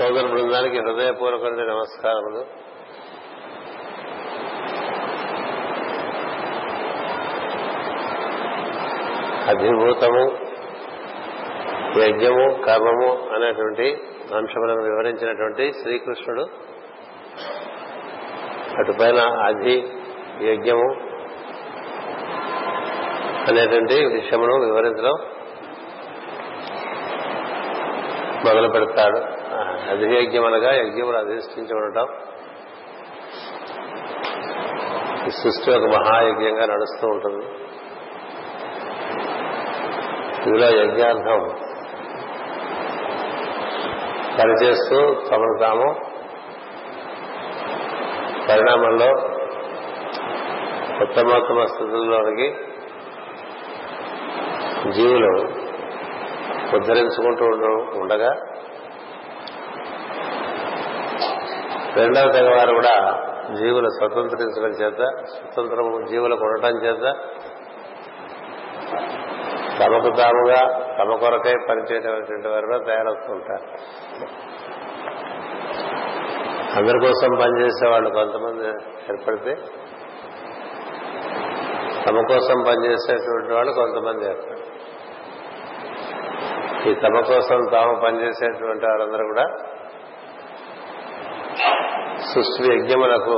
సోదర బృందానికి హృదయపూర్వక నమస్కారములు. అభిభూతము యజ్ఞము కర్మము అనేటువంటి అంశములను వివరించినటువంటి శ్రీకృష్ణుడు. అటుపైన అధి యజ్ఞము అనేటువంటి విషయమును వివరించడం మొదలు పెడతాడు అధియజ్ఞం అనగా యజ్ఞములు అధిష్ఠించి ఉండటం సృష్టి ఒక మహాయజ్ఞంగా నడుస్తూ ఉంటుంది. ఇందులో యజ్ఞార్థం. పనిచేస్తూ తమను తాము పరిణామంలో ఉత్తమోత్తమ స్థితుల్లోనికి జీవులు ఉద్ధరించుకుంటూ ఉండగా రెండవ తెగవారు కూడా జీవులు స్వతంత్రించడం చేత స్వతంత్రము జీవులకు ఉండటం చేత తమకు తాముగా తమ కొరకై పనిచేయటటువంటి వారుగా తయారవుతుంటారు. అందరి కోసం పనిచేసే వాళ్ళు కొంతమంది ఏర్పడితే తమ కోసం పనిచేసేటువంటి వాళ్ళు కొంతమంది ఏర్పడతారు ఈ తమ కోసం తాము పనిచేసేటువంటి వారందరూ కూడా సృష్టి యజ్ఞములకు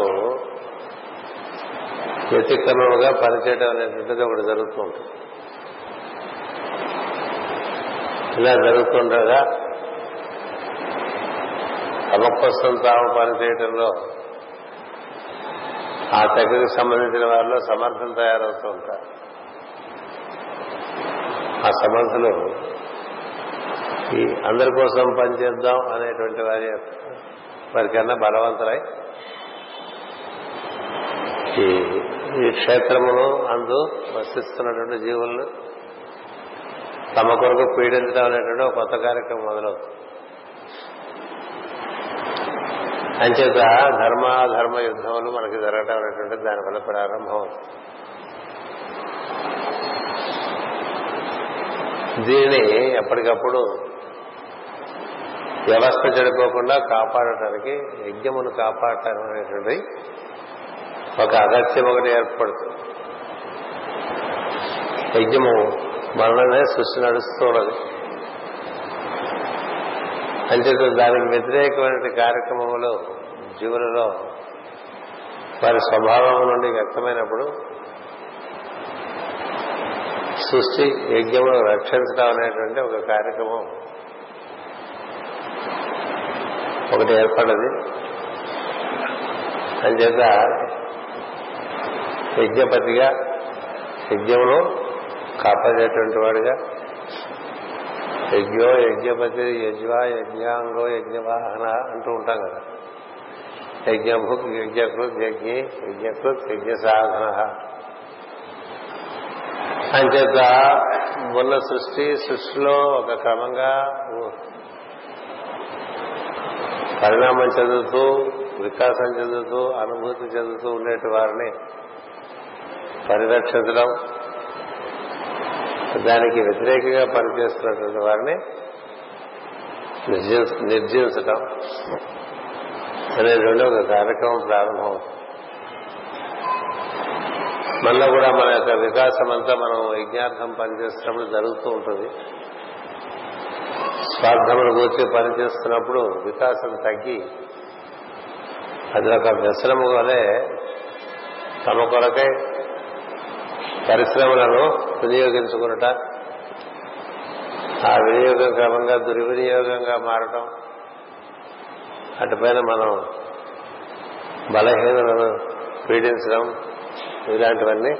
వ్యతిక్రమముగా పనిచేయడం అనేటువంటిది ఒకటి జరుగుతూ ఉంటుంది ఇలా జరుగుతుండగా తమ కోసం తాము పనిచేయటంలో ఆ తెగకు సంబంధించిన వారిలో సమర్థులు తయారవుతూ ఉంటారు. ఆ సమర్థులు ఈ అందరి కోసం పనిచేద్దాం అనేటువంటి వారి వారికన్నా బలవంతులై. ఈ ఈ అందు వసిస్తున్నటువంటి జీవులను తమ కొరకు పీడించడం అనేటువంటి ఒక కొత్త కార్యక్రమం మొదలవుతుంది. అంచేత ధర్మాధర్మ యుద్ధములు మనకి జరగటం అనేటువంటి దానివల్ల ప్రారంభం దీనిని ఎప్పటికప్పుడు వ్యవస్థ చెడిపోకుండా కాపాడటానికి యజ్ఞమును కాపాడటం అనేటువంటి ఒక అగత్యం ఒకటి ఏర్పడుతుంది. యజ్ఞము మనలోనే సృష్టి నడుస్తూ ఉన్నది. అంచేత దానికి వ్యతిరేకమైన కార్యక్రమములు జీవులలో వారి స్వభావం నుండి వ్యక్తమైనప్పుడు సృష్టి యజ్ఞమును రక్షించడం అనేటువంటి ఒక కార్యక్రమం ఒకటి ఏర్పడది. అంచేత యజ్ఞపతిగా యజ్ఞమును కాపాడేటువంటి వాడిగా. యజ్ఞో యజ్ఞపతి యజ్వా యజ్ఞాంగో యజ్ఞవాహన అంటూ ఉంటాం కదా. యజ్ఞభుక్ యజ్ఞకృత్ యజ్ఞి యజ్ఞకృత్ యజ్ఞ సాధన అంచేత ఉన్న సృష్టి సృష్టిలో ఒక క్రమంగా పరిణామం చెందుతూ వికాసం చెందుతూ అనుభూతి చెందుతూ ఉండేటి వారిని పరిరక్షించడం దానికి వ్యతిరేకంగా పనిచేస్తున్నటువంటి వారిని నిర్జించటం అనేటువంటి ఒక కార్యక్రమం ప్రారంభం. మనలో కూడా మన యొక్క వికాసం అంతా మనం యజ్ఞార్థం పనిచేస్తున్నప్పుడు జరుగుతూ ఉంటుంది. స్వార్థమును కూర్చి పనిచేస్తున్నప్పుడు వికాసం తగ్గి అది ఒక వ్యసనము వలె తమ కొరకై పరిశ్రమలను వినియోగించుకున్నట ఆ వినియోగం క్రమంగా దుర్వినియోగంగా మారటం. అటుపైన మనం బలహీనలను పీడించడం ఇలాంటివన్నీ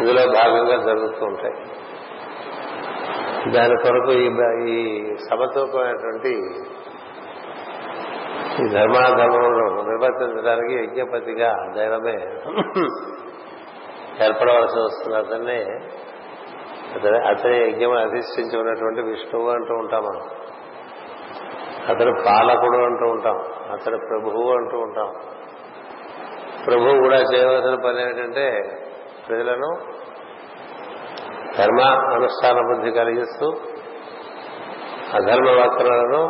ఇందులో భాగంగా జరుగుతూ ఉంటాయి. దాని కొరకు ఈ ఈ సమతూకమైనటువంటి ఈ ధర్మాధర్మములను నిర్వర్తించడానికి యజ్ఞపతిగా దైవమే ఏర్పడవలసి వస్తుంది. అతన్ని అతనే అతని యజ్ఞం అధిష్ఠించి ఉన్నటువంటి విష్ణువు అంటూ ఉంటాం మనం. అతడు పాలకుడు అంటూ ఉంటాం. అతడు ప్రభువు అంటూ ఉంటాం. ప్రభువు కూడా చేయవలసిన పని ఏంటంటే ప్రజలను ధర్మ అనుష్ఠాన బుద్ధి కలిగిస్తూ అధర్మ వక్రలను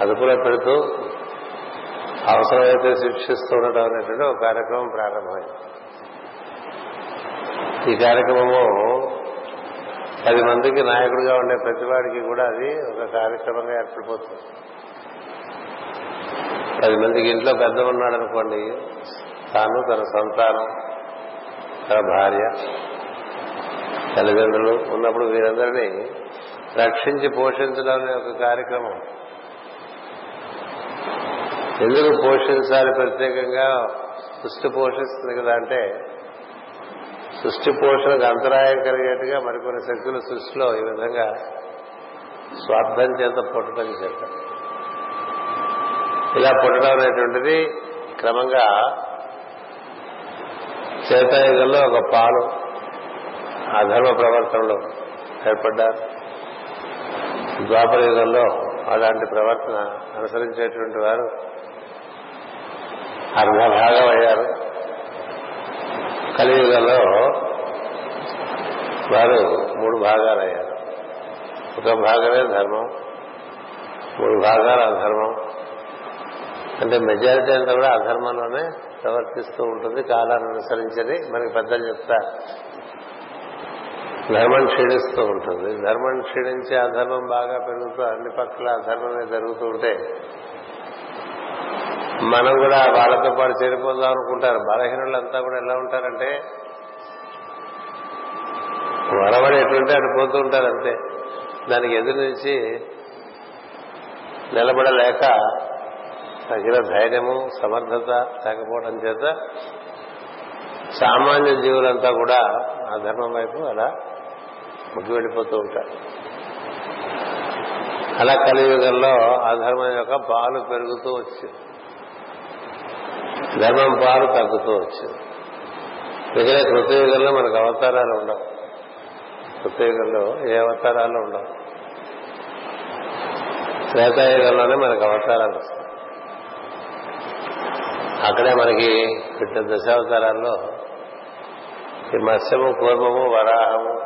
అదుపులో పెడుతూ అవసరమైతే శిక్షిస్తూ ఉండటం అనేటువంటి ఒక కార్యక్రమం ప్రారంభమైంది. ఈ కార్యక్రమము పది మందికి నాయకుడిగా ఉండే ప్రతివాడికి కూడా అది ఒక కార్యక్రమంగా ఏర్పడిపోతుంది. పది మందికి ఇంట్లో పెద్ద ఉన్నాడనుకోండి తాను తన సంతానం తన భార్య తల్లిదండ్రులు ఉన్నప్పుడు వీరందరినీ రక్షించి పోషించడం అనే ఒక కార్యక్రమం. ఎందుకు పోషించాలి ప్రత్యేకంగా? సృష్టి పోషిస్తుంది కదా అంటే సృష్టి పోషణకు అంతరాయం కలిగేట్టుగా మరికొన్ని శక్తులు సృష్టిలో ఈ విధంగా స్వార్థం చేత పుట్టడం చేత. ఇలా పుట్టడం అనేటువంటిది క్రమంగా చేతాయుగంలో ఒక పాలు అధర్మ ప్రవర్తనలో ఏర్పడ్డారు. ద్వాపర యుగంలో అలాంటి ప్రవర్తన అనుసరించేటువంటి వారు అర్ధభాగం అయ్యారు కలియుగంలో వారు మూడు భాగాలు అయ్యారు ఒక భాగమే ధర్మం మూడు భాగాలు అధర్మం. అంటే మెజారిటీ అంతా కూడా అధర్మంలోనే ప్రవర్తిస్తూ ఉంటుంది కాలాన్ని అనుసరించని మనకి పెద్దలు చెప్తారు. ధర్మం క్షీణిస్తూ ఉంటుంది. ధర్మం క్షీణించి అధర్మం బాగా పెరుగుతూ అన్ని పక్కల అధర్మమే జరుగుతూ ఉంటే మనం కూడా వాళ్ళతో పాటు చేరిపోదాం అనుకుంటారు. బలహీనులంతా కూడా ఎలా ఉంటారంటే వరవడి ఎటుంటే అటు ఉంటారు అంతే. దానికి ఎదురు నుంచి నిలబడలేక తగిన ధైర్యము సమర్థత లేకపోవడం చేత సామాన్య జీవులంతా కూడా ఆ ధర్మం వైపు అలా ముగ్గు వెళ్ళిపోతూ ఉంటారు. అలా కలియుగంలో అధర్మం యొక్క పాలు పెరుగుతూ వచ్చింది. ధర్మం పాలు తగ్గుతూ వచ్చింది. మిగిలిన కృతయుగంలో మనకు అవతారాలు ఉండవు. కృతయుగంలో ఏ అవతారాలు ఉండవు. శ్వేతాయుగంలోనే మనకు అవతారాలు వస్తాయి. అక్కడే మనకి పెట్టిన దశావతారాల్లో ఈ మత్స్యము కూర్మము వరాహము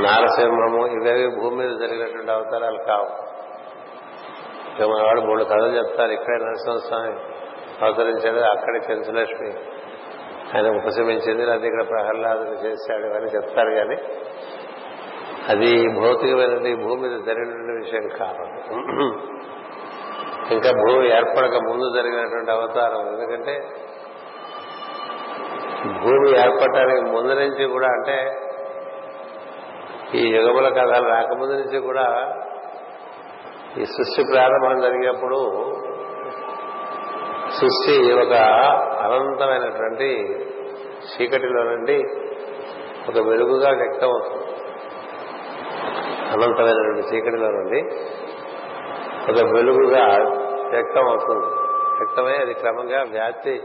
నారసింహము ఇవేవి భూమి మీద జరిగినటువంటి అవతారాలు కావు. ఇక మన వాడు మూడు కథలు చెప్తారు. ఇక్కడే నరసింహస్వామి అవతరించాడు అక్కడే చెంచులక్ష్మి ఆయన ఉపశమించింది అది ఇక్కడ ప్రహ్లాదుని చేశాడు అని చెప్తారు కానీ అది భౌతికమైనది భూమి మీద జరిగినటువంటి విషయం కాదు. ఇంకా భూమి ఏర్పడక ముందు జరిగినటువంటి అవతారం. ఎందుకంటే భూమి ఏర్పడటానికి ముందు నుంచి కూడా అంటే ఈ యుగముల కథలు రాకముందు నుంచి కూడా ఈ సృష్టి ప్రారంభం జరిగినప్పుడు సృష్టి ఒక అనంతమైనటువంటి చీకటిలో నుండి ఒక వెలుగుగా వ్యక్తమవుతుంది అనంతమైనటువంటి చీకటిలో నుండి ఒక వెలుగుగా వ్యక్తం అవుతుంది. వ్యక్తమై అది క్రమంగా వ్యాప్తి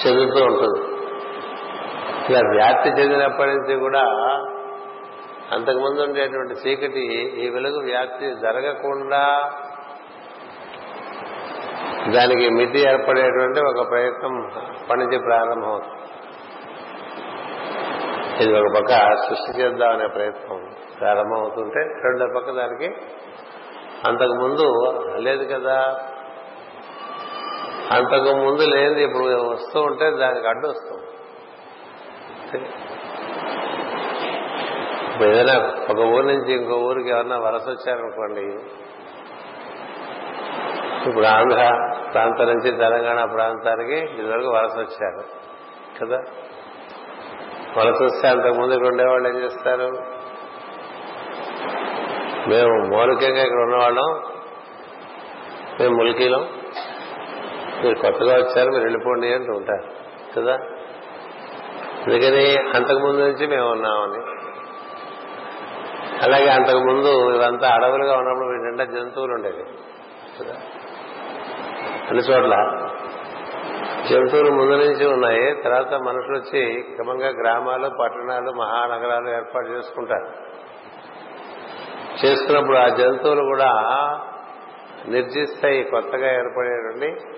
చెందుతూ ఉంటుంది. ఇలా వ్యాప్తి చెందినప్పటి నుంచి కూడా అంతకుముందు ఉండేటువంటి చీకటి ఈ వెలుగు వ్యాప్తి జరగకుండా దానికి మితి ఏర్పడేటువంటి ఒక ప్రయత్నం పనిచి ప్రారంభమవుతుంది. ఇది ఒక పక్క సృష్టి చేద్దామనే ప్రయత్నం ప్రారంభమవుతుంటే రెండో పక్క దానికి అంతకు ముందు లేదు కదా. అంతకు ముందు లేనిది ఇప్పుడు వస్తూ ఉంటే దానికి అడ్డు వస్తుంది. ఇప్పుడు ఏదైనా ఒక ఊరు నుంచి ఇంకో ఊరికి ఎవరన్నా వలస వచ్చారనుకోండి. ఇప్పుడు ఆంధ్ర ప్రాంతం నుంచి తెలంగాణ ప్రాంతానికి ఇదివరకు వలస వచ్చారు. కదా? వలస వస్తే అంతకుముందు ఇక్కడ ఉండేవాళ్ళు ఏం చేస్తారు? మేము మౌలికంగా ఇక్కడ ఉన్నవాళ్ళం. మేము ములికీలం. మీరు కొత్తగా వచ్చారు మీరు వెళ్ళిపోండి అంటూ ఉంటారు. కదా? అందుకని అంతకుముందు నుంచి మేము ఉన్నామని అలాగే అంతకుముందు ఇవంతా అడవులుగా ఉన్నప్పుడు నిండా జంతువులు ఉండేవి. అన్ని చోట్ల జంతువులు ముందు నుంచి ఉన్నాయి. తర్వాత మనుషులు వచ్చి క్రమంగా గ్రామాలు పట్టణాలు మహానగరాలు ఏర్పాటు చేసుకుంటారు. చేసుకున్నప్పుడు ఆ జంతువులు కూడా నిర్జిస్తాయి కొత్తగా ఏర్పడేటువంటి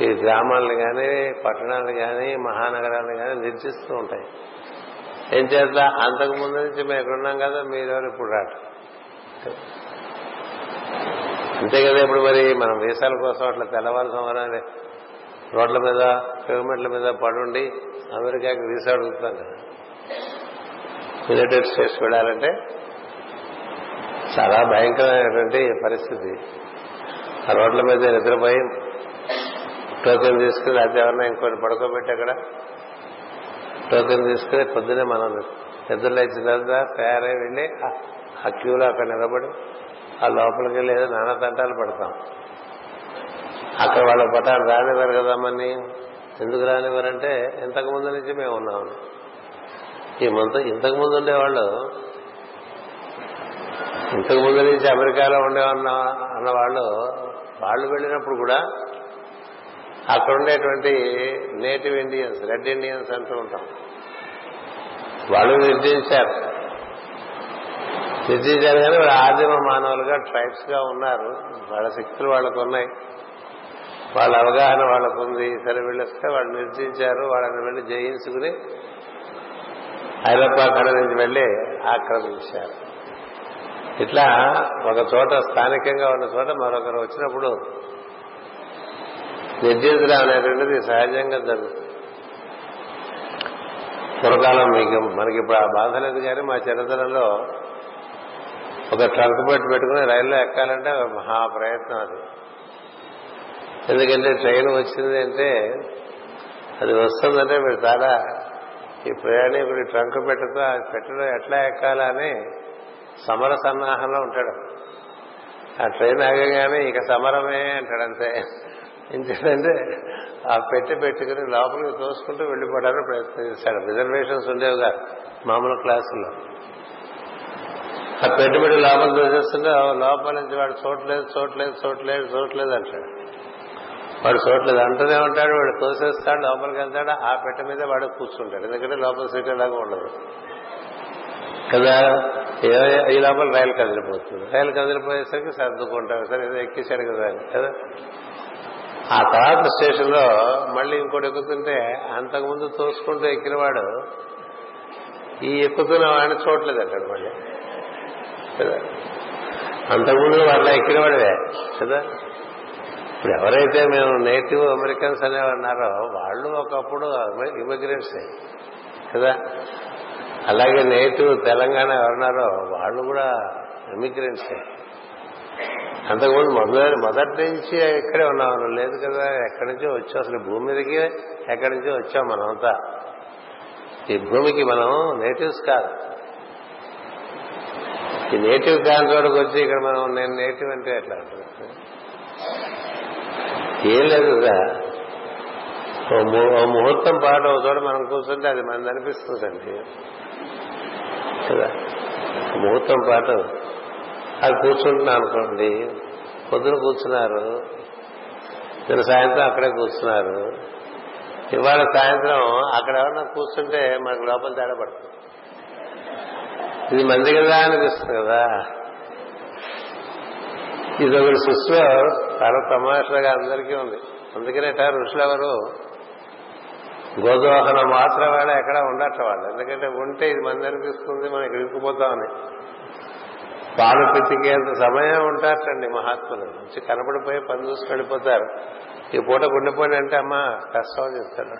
ఈ గ్రామాలను కానీ పట్టణాలను కానీ మహానగరాలను కానీ నిర్చిస్తూ ఉంటాయి. ఏం చేద్దా? అంతకు ముందు నుంచి మేము ఎక్కడున్నాం కదా మీరెవరు ఇప్పుడు రాట అంతే కదా ఇప్పుడు మరి మనం వీసాల కోసం అట్లా తెల్లవారు సమరం రోడ్ల మీద పేమెంట్ల మీద పడుండి అమెరికాకి వీసా అడుగుతాం కదా. యునైటెడ్ స్టేట్స్ వెళ్ళాలంటే చాలా భయంకరమైనటువంటి పరిస్థితి. ఆ రోడ్ల మీద నిద్రపోయి టోకెన్ తీసుకుని లేకపోతే ఎవరన్నా ఇంకోటి పడుకోబెట్టి అక్కడ? టోకెన్ తీసుకుని పొద్దునే మనం నిద్ర లేచిన తర్వాత తయారై వెళ్ళి ఆ క్యూలో అక్కడ నిలబడి ఆ లోపలికి వెళ్ళి ఏదో నానా తంటాలు పడతాం. అక్కడ వాళ్ళ పటాలు రానివ్వరు కదా మన్ని ఎందుకు రానివ్వరంటే ఇంతకు ముందు నుంచి మేము ఉన్నాం. ఈ మంత ఇంతకు ముందు ఉండేవాళ్ళు. ఇంతకు ముందు నుంచి అమెరికాలో ఉండేవన్న అన్నవాళ్ళు వాళ్ళు వెళ్ళినప్పుడు కూడా అక్కడ ఉండేటువంటి నేటివ్ ఇండియన్స్ రెడ్ ఇండియన్స్ అంటూ ఉంటాం. వాళ్ళు నిర్ణయించారు నిర్ణయించారు కానీ వాళ్ళు ఆదిమ మానవులుగా ట్రైబ్స్గా ఉన్నారు. వాళ్ళ శక్తులు వాళ్ళకు ఉన్నాయి. వాళ్ళ అవగాహన వాళ్ళకు ఉంది. సరే వీళ్ళొస్తే వాళ్ళు నిర్జించారు వాళ్ళని వెళ్ళి జయించుకుని ఐరోపా కడ నుంచి వెళ్ళి ఆక్రమించారు. ఇట్లా ఒక చోట స్థానికంగా ఉన్న చోట మరొకరు వచ్చినప్పుడు నిర్జించడం అనేటువంటిది సహజంగా జరుగుతుంది పూర్వకాలం మీకు మనకి ఇప్పుడు ఆ బాధ లేదు కానీ మా చరిత్రలో ఒక ట్రంక్ పెట్టి పెట్టుకుని రైల్లో ఎక్కాలంటే మహా ప్రయత్నం అది. ఎందుకంటే ట్రైన్ వచ్చింది అంటే అది వస్తుందంటే మీరు చాలా ఈ ప్రయాణికుడి ట్రంక్ పెట్టుతో ఆ పెట్టెలో ఎట్లా ఎక్కాలని సమర సన్నాహంలో ఉంటాడు. ఆ ట్రైన్ ఆగగానే ఇక సమరమే అంటాడు అంతే. ఎందుకంటే ఆ పెట్టి పెట్టుకుని లోపలికి తోసుకుంటూ వెళ్ళిపోవడానికి ప్రయత్నం చేశాడు. రిజర్వేషన్స్ ఉండేవిగా మామూలు క్లాసుల్లో. ఆ పెట్టుబడి లోపల తోసేస్తుంటే లోపల నుంచి వాడు చోట్లేదు చోట్లేదు చోట్లేదు చోట్లేదు అంటాడు. వాడు చోట్లేదు అంటూనే ఉంటాడు. వాడు తోసేస్తాడు లోపలికి వెళ్తాడు. ఆ పెట్టె మీద వాడు కూర్చుంటాడు. ఎందుకంటే లోపల సీట్ ఎలాగో ఉండదు. కదా? ఈ లోపల రైలు కదిలిపోతుంది. రైలు కదిలిపోయేసరికి సర్దుకుంటాడు సరే ఏదో ఎక్కేశాడు కదా కదా? ఆ తర్వాత స్టేషన్లో మళ్ళీ ఇంకోటి ఎక్కుతుంటే అంతకుముందు తోసుకుంటూ ఎక్కినవాడు ఈ ఎక్కుతున్న వాడిని చూడలేదు అక్కడ మళ్ళీ. కదా? అంతకుముందు వాళ్ళ ఎక్కినవాడే కదా? ఇప్పుడు ఎవరైతే మేము నేటివ్ అమెరికన్స్ అనే వాళ్ళు ఒకప్పుడు ఇమిగ్రెంట్స్ కదా? అలాగే నేటివ్ తెలంగాణ ఎవరన్నారో వాళ్ళు కూడా ఇమిగ్రెంట్స్. అంతకుముందు మొదలు మొదటి నుంచి ఇక్కడే ఉన్నాం. లేదు కదా ఎక్కడి నుంచో వచ్చాం. అసలు భూమి మీదకి ఎక్కడి నుంచో వచ్చాం మనమంతా. ఈ భూమికి మనం నేటివ్స్ కాదు. ఈ నేటివ్ కాని చోటుకు వచ్చి ఇక్కడ మనం నేను నేటివ్ అంటే ఎట్లా ఏం లేదు కదా. ఓ ముహూర్తం పాటు ఒక చోట మనం కూర్చుంటే అది మనది అనిపిస్తుందండి కదా. ముహూర్తం పాటు అది కూర్చుంటున్నా అనుకోండి. పొద్దున కూర్చున్నారు. నేను సాయంత్రం అక్కడే కూర్చున్నారు. ఇవాళ సాయంత్రం అక్కడ ఎవరన్నా కూర్చుంటే మనకు లోపల తేడా పడుతుంది. ఇది మంది కదా అనిపిస్తుంది కదా. ఇది ఒకటి సృష్టిలో చాలా తమాషగా అందరికీ ఉంది. అందుకనేట ఋషులెవరు గోదోహన మాత్రం వేళ ఎక్కడ ఉండట్ల వాళ్ళు. ఎందుకంటే ఉంటే ఇది మంది అనిపిస్తుంది మనం ఇరుక్కుపోతామని పాలు పితికేంత సమయం ఉంటారటండి మహాత్ములు. మంచి కనపడిపోయి పని చూసి వెళ్ళిపోతారు ఈ పూట ఉండిపోయిన అంటే అమ్మ కష్టం అని చెప్తాడు.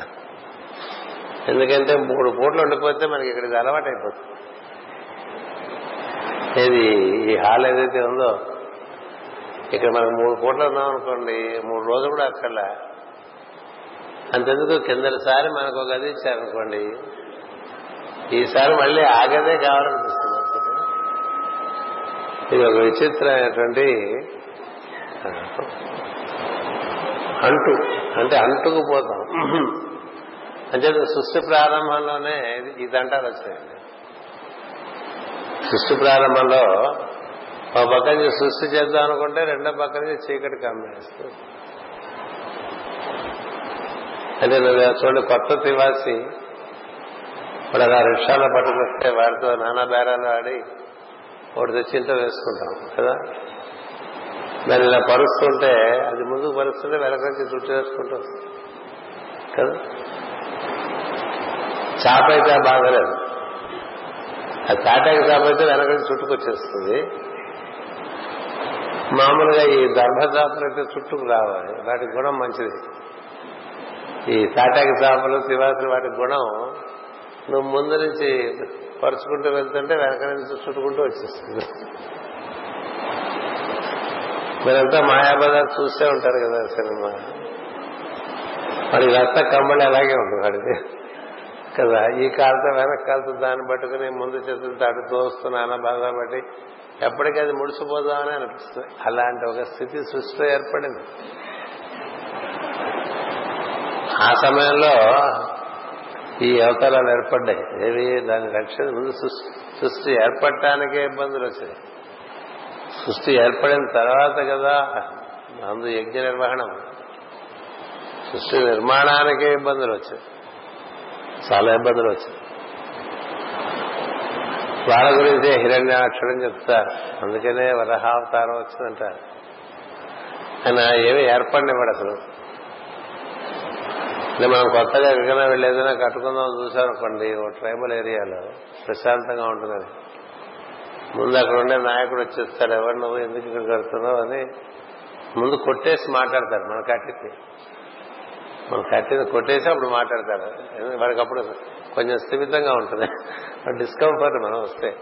ఎందుకంటే మూడు పూటలు ఉండిపోతే మనకి ఇక్కడికి అలవాటు అయిపోతుంది. ఇది ఈ హాల్ ఏదైతే ఉందో ఇక్కడ మనం మూడు పూటలు ఉన్నాం అనుకోండి మూడు రోజులు కూడా అక్కడ అంతెందుకు కిందసారి మనకు ఒక గది ఇచ్చారనుకోండి ఈసారి మళ్ళీ ఆ గదే కావాలనిపిస్తుంది. ఇది ఒక విచిత్రమైనటువంటి అంటు అంటే అంటుకుపోతాం అంటే సృష్టి ప్రారంభంలోనే ఇది అంటారు వచ్చాయండి. సృష్టి ప్రారంభంలో ఒక పక్క నుంచి సృష్టి చేద్దాం అనుకుంటే రెండో పక్క నుంచి చీకటి కమ్మేస్తుంది. అంటే చూడండి కొత్త తివాసి ఇప్పుడు అలా రిక్షాలో పట్టుకొస్తే వాడితో నానా బేరాలు ఆడి ఒకటి తెచ్చింతో వేసుకుంటాం కదా? దాన్ని ఇలా పరుస్తుంటే అది ముందుకు పరుస్తుంటే వెనక చుట్టూ వేసుకుంటాం కదా? చాప అయితే బాగలేదు. అది తాటాకి చాప అయితే వెనక చుట్టుకొచ్చేస్తుంది. మామూలుగా ఈ దర్భచాపలు అయితే చుట్టూ రావాలి వాటి గుణం మంచిది. ఈ తాటాకి చాపలు శివాసులు వాటి గుణం నువ్వు ముందు నుంచి పరుచుకుంటూ వెళ్తుంటే వెనక నుంచి చుట్టుకుంటూ వచ్చేస్తుంది. మీరంతా మాయాబజార్ చూస్తే ఉంటారు కదా సినిమా. వాడి రక్త కమ్మడి అలాగే ఉంటుంది. వాడికి కదా ఈ కాలుతో వెనక కాలుతో దాన్ని పట్టుకుని ముందు చేతులతో అటు తోస్తున్నాన బాధపడి బట్టి ఎప్పటికీ అది ముడిసిపోదామని అనిపిస్తుంది. అలాంటి ఒక స్థితి సృష్టిలో ఏర్పడింది. ఆ సమయంలో ఈ అవతారాలు ఏర్పడ్డాయి. ఏవి దాని రక్షణ ముందు సృష్టి ఏర్పడటానికే ఇబ్బందులు వచ్చాయి. సృష్టి ఏర్పడిన తర్వాత కదా అందు యజ్ఞ నిర్వహణం. సృష్టి నిర్మాణానికే ఇబ్బందులు వచ్చాయి. చాలా ఇబ్బందులు వచ్చాయి. వాళ్ళ గురించే హిరణ్యాక్షరం చెప్తారు. అందుకనే వరహావతారం వచ్చిందంటారు. ఆయన ఏమి ఏర్పడినవాడు అసలు. మనం కొత్తగా ఎక్కడికైనా వెళ్ళి ఏదైనా కట్టుకుందాం చూసారనుకోండి ఓ ట్రైబల్ ఏరియాలో ప్రశాంతంగా ఉంటుంది అది ముందు అక్కడ ఉండే నాయకుడు వచ్చేస్తాడు ఎవరు నువ్వు? ఎందుకు ఇక్కడ కడుతున్నావు? అని ముందు కొట్టేసి మాట్లాడతారు మన కట్టింది మనం కట్టింది కొట్టేసి అప్పుడు మాట్లాడతారు. వాడికి అప్పుడు కొంచెం స్థిమితంగా ఉంటుంది. డిస్కంఫర్ట్ మనం వస్తే.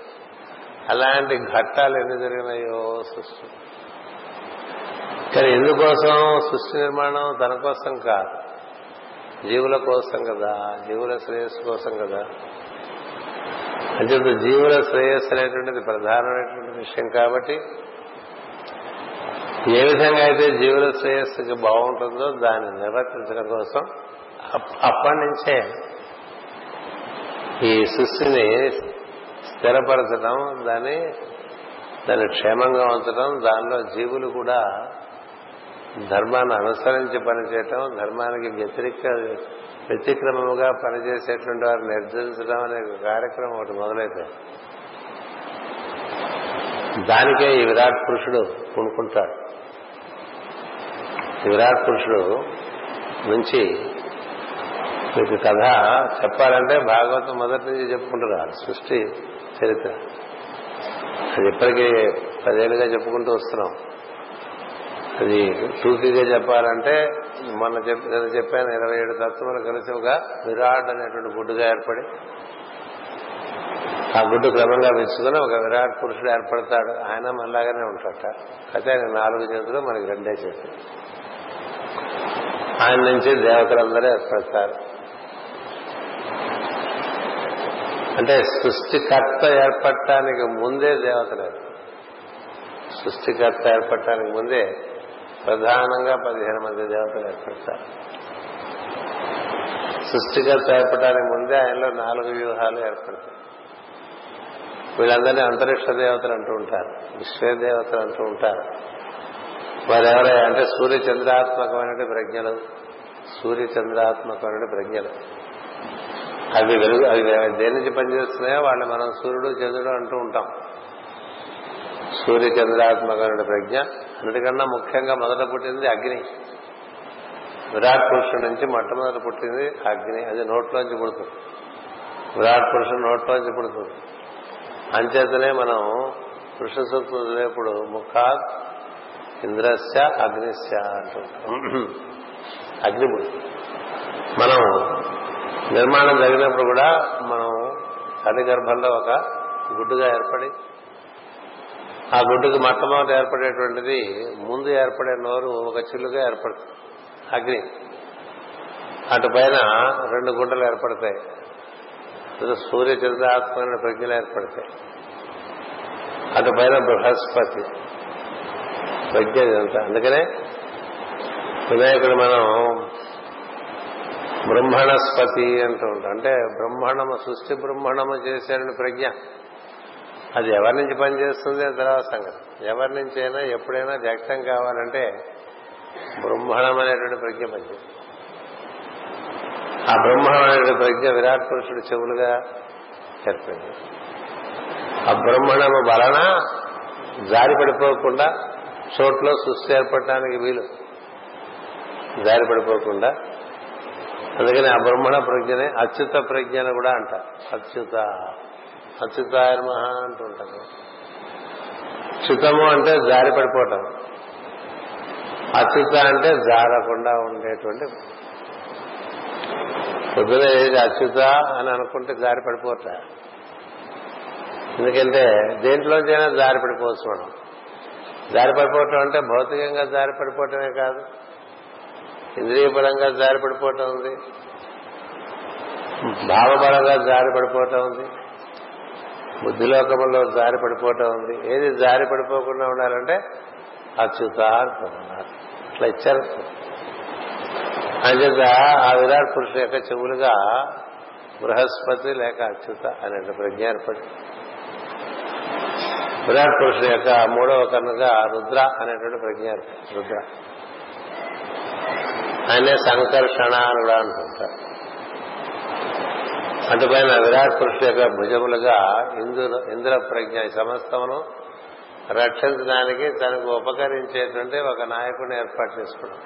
అలాంటి ఘట్టాలు ఎన్ని జరిగినాయో సృష్టి. కానీ ఎందుకోసం సృష్టి నిర్మాణం తన కోసం కాదు. జీవుల కోసం కదా జీవుల శ్రేయస్సు కోసం కదా. అంటే జీవుల శ్రేయస్సు అనేటువంటిది ప్రధానమైనటువంటి విషయం కాబట్టి ఏ విధంగా అయితే జీవుల శ్రేయస్సుకి బాగుంటుందో దాన్ని నిర్వర్తించడం కోసం అప్పటి నుంచే ఈ సృష్టిని స్థిరపరచడం దాన్ని దాన్ని క్షేమంగా ఉంచడం దానిలో జీవులు కూడా ధర్మాన్ని అనుసరించి పనిచేయటం ధర్మానికి వ్యతిరేక వ్యతిక్రమముగా పనిచేసేటువంటి వారు నిర్ధరించడం అనే కార్యక్రమం ఒకటి మొదలైతే. దానికే ఈ విరాట్ పురుషుడు కొనుక్కుంటాడు ఈ విరాట్ పురుషుడు నుంచి మీకు కథ చెప్పాలంటే భాగవతం మొదటి నుంచి చెప్పుకుంటున్నారు సృష్టి చరిత్ర. అది ఇప్పటికీ పదేళ్ళుగా చెప్పుకుంటూ వస్తున్నాం. అది టూకీగా చెప్పాలంటే మొన్న చెప్పి చెప్పాను ఇరవై ఏడు తత్వములు కలిసి ఒక విరాట్ అనేటువంటి గుడ్డుగా ఏర్పడి ఆ గుడ్డు క్రమంగా పెంచుకుని ఒక విరాట్ పురుషుడు ఏర్పడతాడు. ఆయన మనలాగానే ఉంటాడట. అయితే ఆయన నాలుగు చేతులు మనకి రెండే చేతులు. ఆయన నుంచి దేవతలందరూ ఏర్పడతారు. అంటే సృష్టికర్త ఏర్పడటానికి ముందే దేవతలు సృష్టికర్త ఏర్పడటానికి ముందే ప్రధానంగా పదిహేను మంది దేవతలు ఏర్పడతారు. సృష్టికర్త ఏర్పడటానికి ముందే ఆయనలో నాలుగు వ్యూహాలు ఏర్పడతాయి. వీళ్ళందరినీ అంతరిక్ష దేవతలు అంటూ ఉంటారు విశ్వ దేవతలు అంటూ ఉంటారు. వారెవరే అంటే సూర్యచంద్రాత్మకమైన ప్రజ్ఞలు సూర్యచంద్రాత్మకమైన ప్రజ్ఞలు. అవి వెలుగు అవి దేని నుంచి పనిచేస్తున్నాయో వాళ్ళని మనం సూర్యుడు చంద్రుడు అంటూ ఉంటాం. సూర్య ప్రజ్ఞ అన్నిటికన్నా ముఖ్యంగా మొదట పుట్టింది అగ్ని. విరాట్ పురుషుడి నుంచి మొట్టమొదటి పుట్టింది అగ్ని. అది నోట్లోంచి పుడుతుంది. విరాట్ పురుషుడు నోట్లోంచి పుడుతుంది. అంచేతనే మనం పురుష సూక్తం చదివేప్పుడు ముఖాత్ ఇంద్రస్య అగ్నిస్య అంటుంటాం అగ్ని పుడుతుంది. మనం నిర్మాణం జరిగినప్పుడు కూడా మనం తల్లి గర్భంలో ఒక గుడ్డుగా ఏర్పడి ఆ గుడ్డుకు మొట్టమొదటి ఏర్పడేటువంటిది ముందు ఏర్పడే నోరు ఒక చిల్లుగా ఏర్పడుతుంది. అగ్ని. అటు పైన రెండు గుంటలు ఏర్పడతాయి. సూర్య చంద్రాత్మైన ప్రజ్ఞలు ఏర్పడతాయి. అటు పైన బృహస్పతి. ప్రజ్ఞ ఇదంతా. అందుకనే వినాయకుడు మనం బ్రహ్మణస్పతి అంటూ ఉంటాం. అంటే బ్రహ్మణము సృష్టి బ్రహ్మణము చేశాడని ప్రజ్ఞ. అది ఎవరి నుంచి పనిచేస్తుంది అని తర్వాత సంగతి. ఎవరి నుంచి అయినా ఎప్పుడైనా వ్యక్తం కావాలంటే బ్రహ్మణం అనేటువంటి ప్రజ్ఞ పనిచేస్తుంది. ఆ బ్రహ్మణం అనేటువంటి ప్రజ్ఞ విరాట్ పురుషుడు చెవులుగా ఏర్పడింది. ఆ బ్రహ్మణము వలన జారి పడిపోకుండా చోట్లో సృష్టి ఏర్పడటానికి వీలు. జారి పడిపోకుండా. అందుకని ఆ బ్రహ్మణ ప్రజ్ఞనే అచ్యుత అని కూడా అంటారు. అచ్యుత అచ్యుతాయ మహా అంటుంటారు. చ్యుతము అంటే జారి పడిపోవటం. అచ్యుత అంటే జారకుండా ఉండేటువంటి పొద్దున ఏది అచ్యుత అని అనుకుంటే జారి పడిపోట ఎందుకంటే దేంట్లోంచైనా జారి పడిపోవచ్చు మనం. జారి పడిపోవటం అంటే భౌతికంగా జారి పడిపోవటమే కాదు. ఇంద్రియపరంగా జారి పడిపోవటం ఉంది. భావపరంగా జారి పడిపోవటం ఉంది. బుద్ధిలోకంలో జారి పడిపోవటం ఉంది. ఏది జారి పడిపోకుండా ఉండాలంటే అచ్యుతార్థం అంటున్నారు అట్లా ఇచ్చారు. అంచేత ఆ విరాట్ పురుషుడు యొక్క చెవులుగా బృహస్పతి లేక అచ్యుత అనే ప్రజ్ఞ ఏర్పడి విరాట్ పురుషుడు యొక్క మూడవ కన్నుగా రుద్ర అనేటువంటి ప్రజ్ఞ రుద్ర. ఆయనే సంకర్షణ అని కూడా అంటుంటారు. అందుపైన విరాట్ పురుషుల యొక్క భుజములుగా ఇంద్ర ఇంద్ర ప్రజ్ఞ సమస్తమును రక్షించడానికి తనకు ఉపకరించేటువంటి ఒక నాయకుడిని ఏర్పాటు చేసుకున్నాం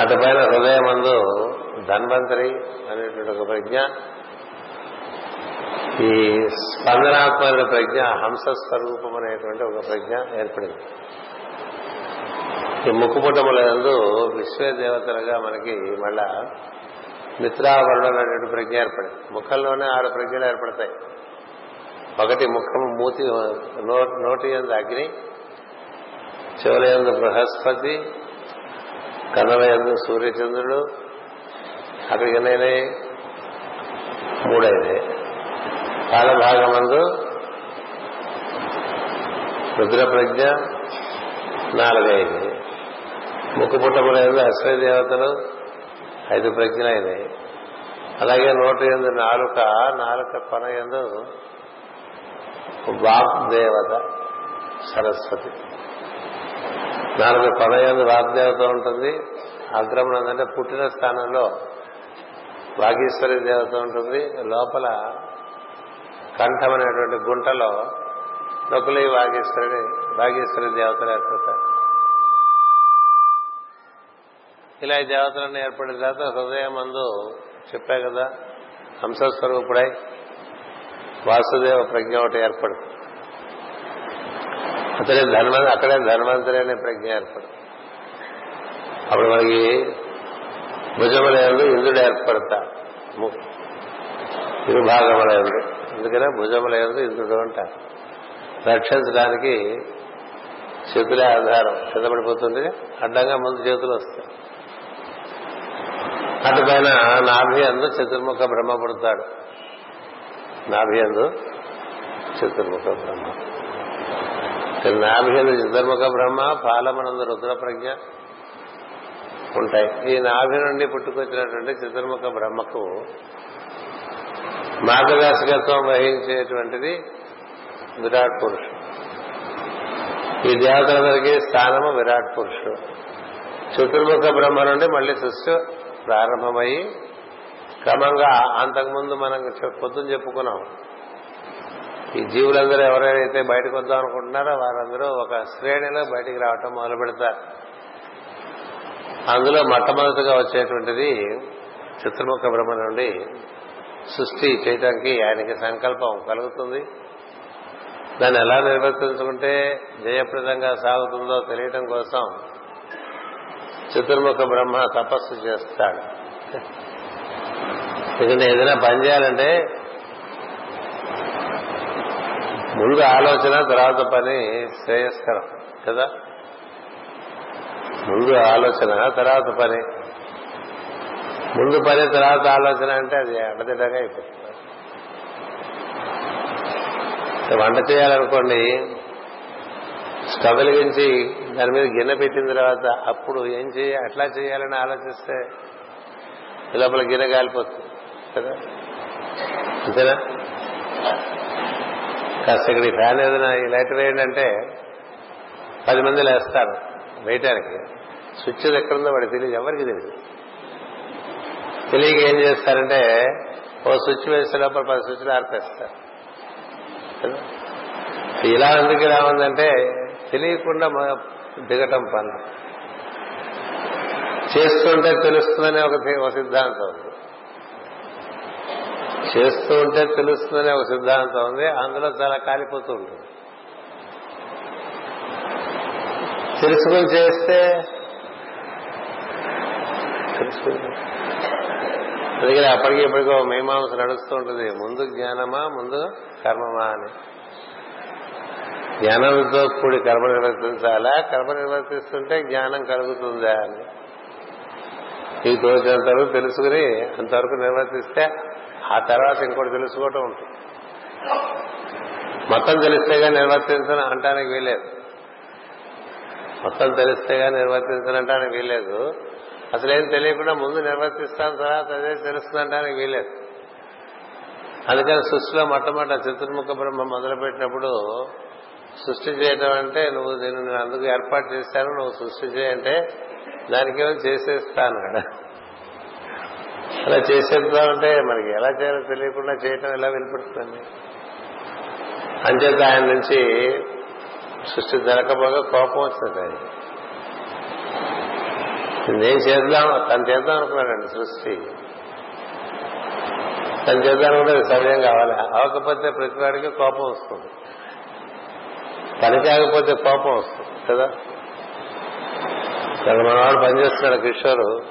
అటుపైన హృదయమందు ధన్వంతరి అనేటువంటి ఒక ప్రజ్ఞ ఈ స్పందనాత్మక ప్రజ్ఞ హంస స్వరూపం అనేటువంటి ఒక ప్రజ్ఞ ఏర్పడింది. ఈ ముక్కుపుటముల యందు విశ్వదేవతలుగా మనకి మళ్ళా మిత్రావరణం అనేటువంటి ప్రజ్ఞ ఏర్పడింది. ముఖంలోనే ఆరు ప్రజ్ఞలు ఏర్పడతాయి. ఒకటి ముఖం మూతి నోటి ఎందు అగ్ని చెవుల ఎందు బృహస్పతి కన్నుల ఎందు సూర్యచంద్రుడు అక్కడికి ఎన్నైనాయి మూడైనాయి కాలభాగమందు రుద్ర ప్రజ్ఞ నాలుగైంది. ముక్కు పుట్టముల ఎందు దేవతలు ఐదు ప్రజ్ఞలైనవి అలాగే నూట ఎందు నాలుక నాలుక పన ఎందు వాగ్దేవత సరస్వతి. నాలుగు పన ఎందు వాగ్దేవత ఉంటుంది. అగ్రమణం అంటే పుట్టిన స్థానంలో వాగీశ్వరి దేవత ఉంటుంది. లోపల కంఠం అనేటువంటి గుంటలో నొకులి వాగేశ్వరుడి వాగేశ్వరి దేవతలు ఏర్పడతారు. ఇలా ఈ దేవతలను ఏర్పడిన తర్వాత హృదయం మందు చెప్పా కదా హంసస్వరూపుడై వాసుదేవ ప్రజ్ఞ ఒకటి ఏర్పడు అతడే ధన్వ అక్కడే ధన్వంతరి అనే ప్రజ్ఞ ఏర్పడు అప్పుడు మనకి భుజములందు ఇంద్రుడు ఏర్పడతా ఇరుభాగములందు అందుకనే భుజములందు ఇంద్రుడు అంటారు రక్షించడానికి చేతులే ఆధారం. కిందపడిపోతుంది అడ్డంగా ముందు చేతులు వస్తాయి. అటుపైన నాభి అందు చతుర్ముఖ బ్రహ్మ పుడతాడు. నాభి అందు చతుర్ముఖ బ్రహ్మ. నాభి అందు చతుర్ముఖ బ్రహ్మ పాలమనందు రుద్ర ప్రజ్ఞ ఉంటాయి. ఈ నాభి నుండి పుట్టుకొచ్చినటువంటి చతుర్ముఖ బ్రహ్మకు మార్గదర్శకత్వం వహించేటువంటిది విరాట్ పురుషుడు. ఈ దేవతలందరికీ స్థానము విరాట్ పురుషుడు. చతుర్ముఖ బ్రహ్మ నుండి మళ్ళీ సృష్టి ప్రారంభమయ్యి క్రమంగా అంతకుముందు మనం పొద్దున చెప్పుకున్నాం. ఈ జీవులందరూ ఎవరైతే బయటకు వద్దాం అనుకుంటున్నారో వారందరూ ఒక శ్రేణిలో బయటికి రావటం మొదలు పెడతారు. అందులో మొట్టమొదటిగా వచ్చేటువంటిది చిత్రముఖ బ్రహ్మ నుండి సృష్టి చేయటానికి ఆయనకి సంకల్పం కలుగుతుంది. దాన్ని ఎలా నిర్వర్తించుకుంటే జయప్రదంగా సాగుతుందో తెలియటం కోసం చతుర్ముఖ బ్రహ్మ తపస్సు చేస్తాడు. ఎందుకంటే ఏదైనా పని చేయాలంటే ముందు ఆలోచన తర్వాత పని శ్రేయస్కరం కదా? ముందు ఆలోచన తర్వాత పని. ముందు పని తర్వాత ఆలోచన అంటే అది అడ్డదిడ్డగా అయిపోతుంది. వంట చేయాలనుకోండి స్టవ్ వెలిగించి దాని మీద గిన్నె పెట్టిన తర్వాత అప్పుడు ఏం చేయ అట్లా చేయాలని ఆలోచిస్తే లోపల గిన్నె కాలిపోతుంది కదా? అంతేనా? కాస్త ఇక్కడ ఈ ఫ్యాన్ ఏదైనా ఈ లైట్ వేయండి అంటే పది మంది లేస్తారు వేయటానికి. స్విచ్ ఎక్కడుందో వాడికి తెలియదు ఎవరికి తెలియదు తెలియక ఏం చేస్తారంటే ఓ స్విచ్ వేసే లోపల పది స్విచ్లు ఆర్పేస్తారు ఇలా ఎందుకు ఇలా ఉందంటే తెలియకుండా దిగటం పని. చేస్తుంటే తెలుస్తుందనే ఒక సిద్ధాంతం ఉంది. చేస్తూ ఉంటే తెలుస్తుందనే ఒక సిద్ధాంతం ఉంది. అందులో చాలా కాలిపోతూ ఉంటుంది. తెలుసుకుని చేస్తే అందుకని అప్పటికి ఇప్పటికో మీమాంస నడుస్తూ ఉంటుంది. ముందు జ్ఞానమా ముందు కర్మమా అని. జ్ఞానంతో కూడి కర్మ నిర్వర్తించాలా? కర్మ నిర్వర్తిస్తుంటే జ్ఞానం కలుగుతుందా అని. ఈ తోచినంతవరకు తెలుసుకుని అంతవరకు నిర్వర్తిస్తే ఆ తర్వాత ఇంకోటి తెలుసుకోవటం ఉంటుంది. మొత్తం తెలిస్తేగా నిర్వర్తించను అంటానికి వీలేదు మొత్తం తెలిస్తేగా నిర్వర్తించనంటానికి వీలేదు అసలేం తెలియకుండా ముందు నిర్వర్తిస్తాను తర్వాత అదే తెలుస్తుందంటానికి వీలేదు అందుకని సృష్టిలో మొట్టమొదటి చతుర్ముఖ బ్రహ్మ మొదలుపెట్టినప్పుడు సృష్టి చేయటం అంటే నువ్వు నేను నేను అందుకు ఏర్పాటు చేశాను నువ్వు సృష్టి చేయంటే దానికేమో చేసేస్తాను అక్కడ అలా చేసేద్దామంటే మనకి ఎలా చేయాలో తెలియకుండా చేయటం ఎలా వినపడుతుంది? అంచేత ఆయన నుంచి సృష్టి దొరకపోగా కోపం వస్తుంది ఆయన నేను చేద్దాం తను చేద్దాం అనుకున్నాడండి సృష్టి. తను చేద్దాం అనుకుంటే సమయం కావాలి. అవకపోతే ప్రతివాడికి కోపం వస్తుంది. పని కాకపోతే కోపం వస్తుంది కదా? ఇక్కడ మనవాడు పనిచేస్తున్నాడు కిషోర్.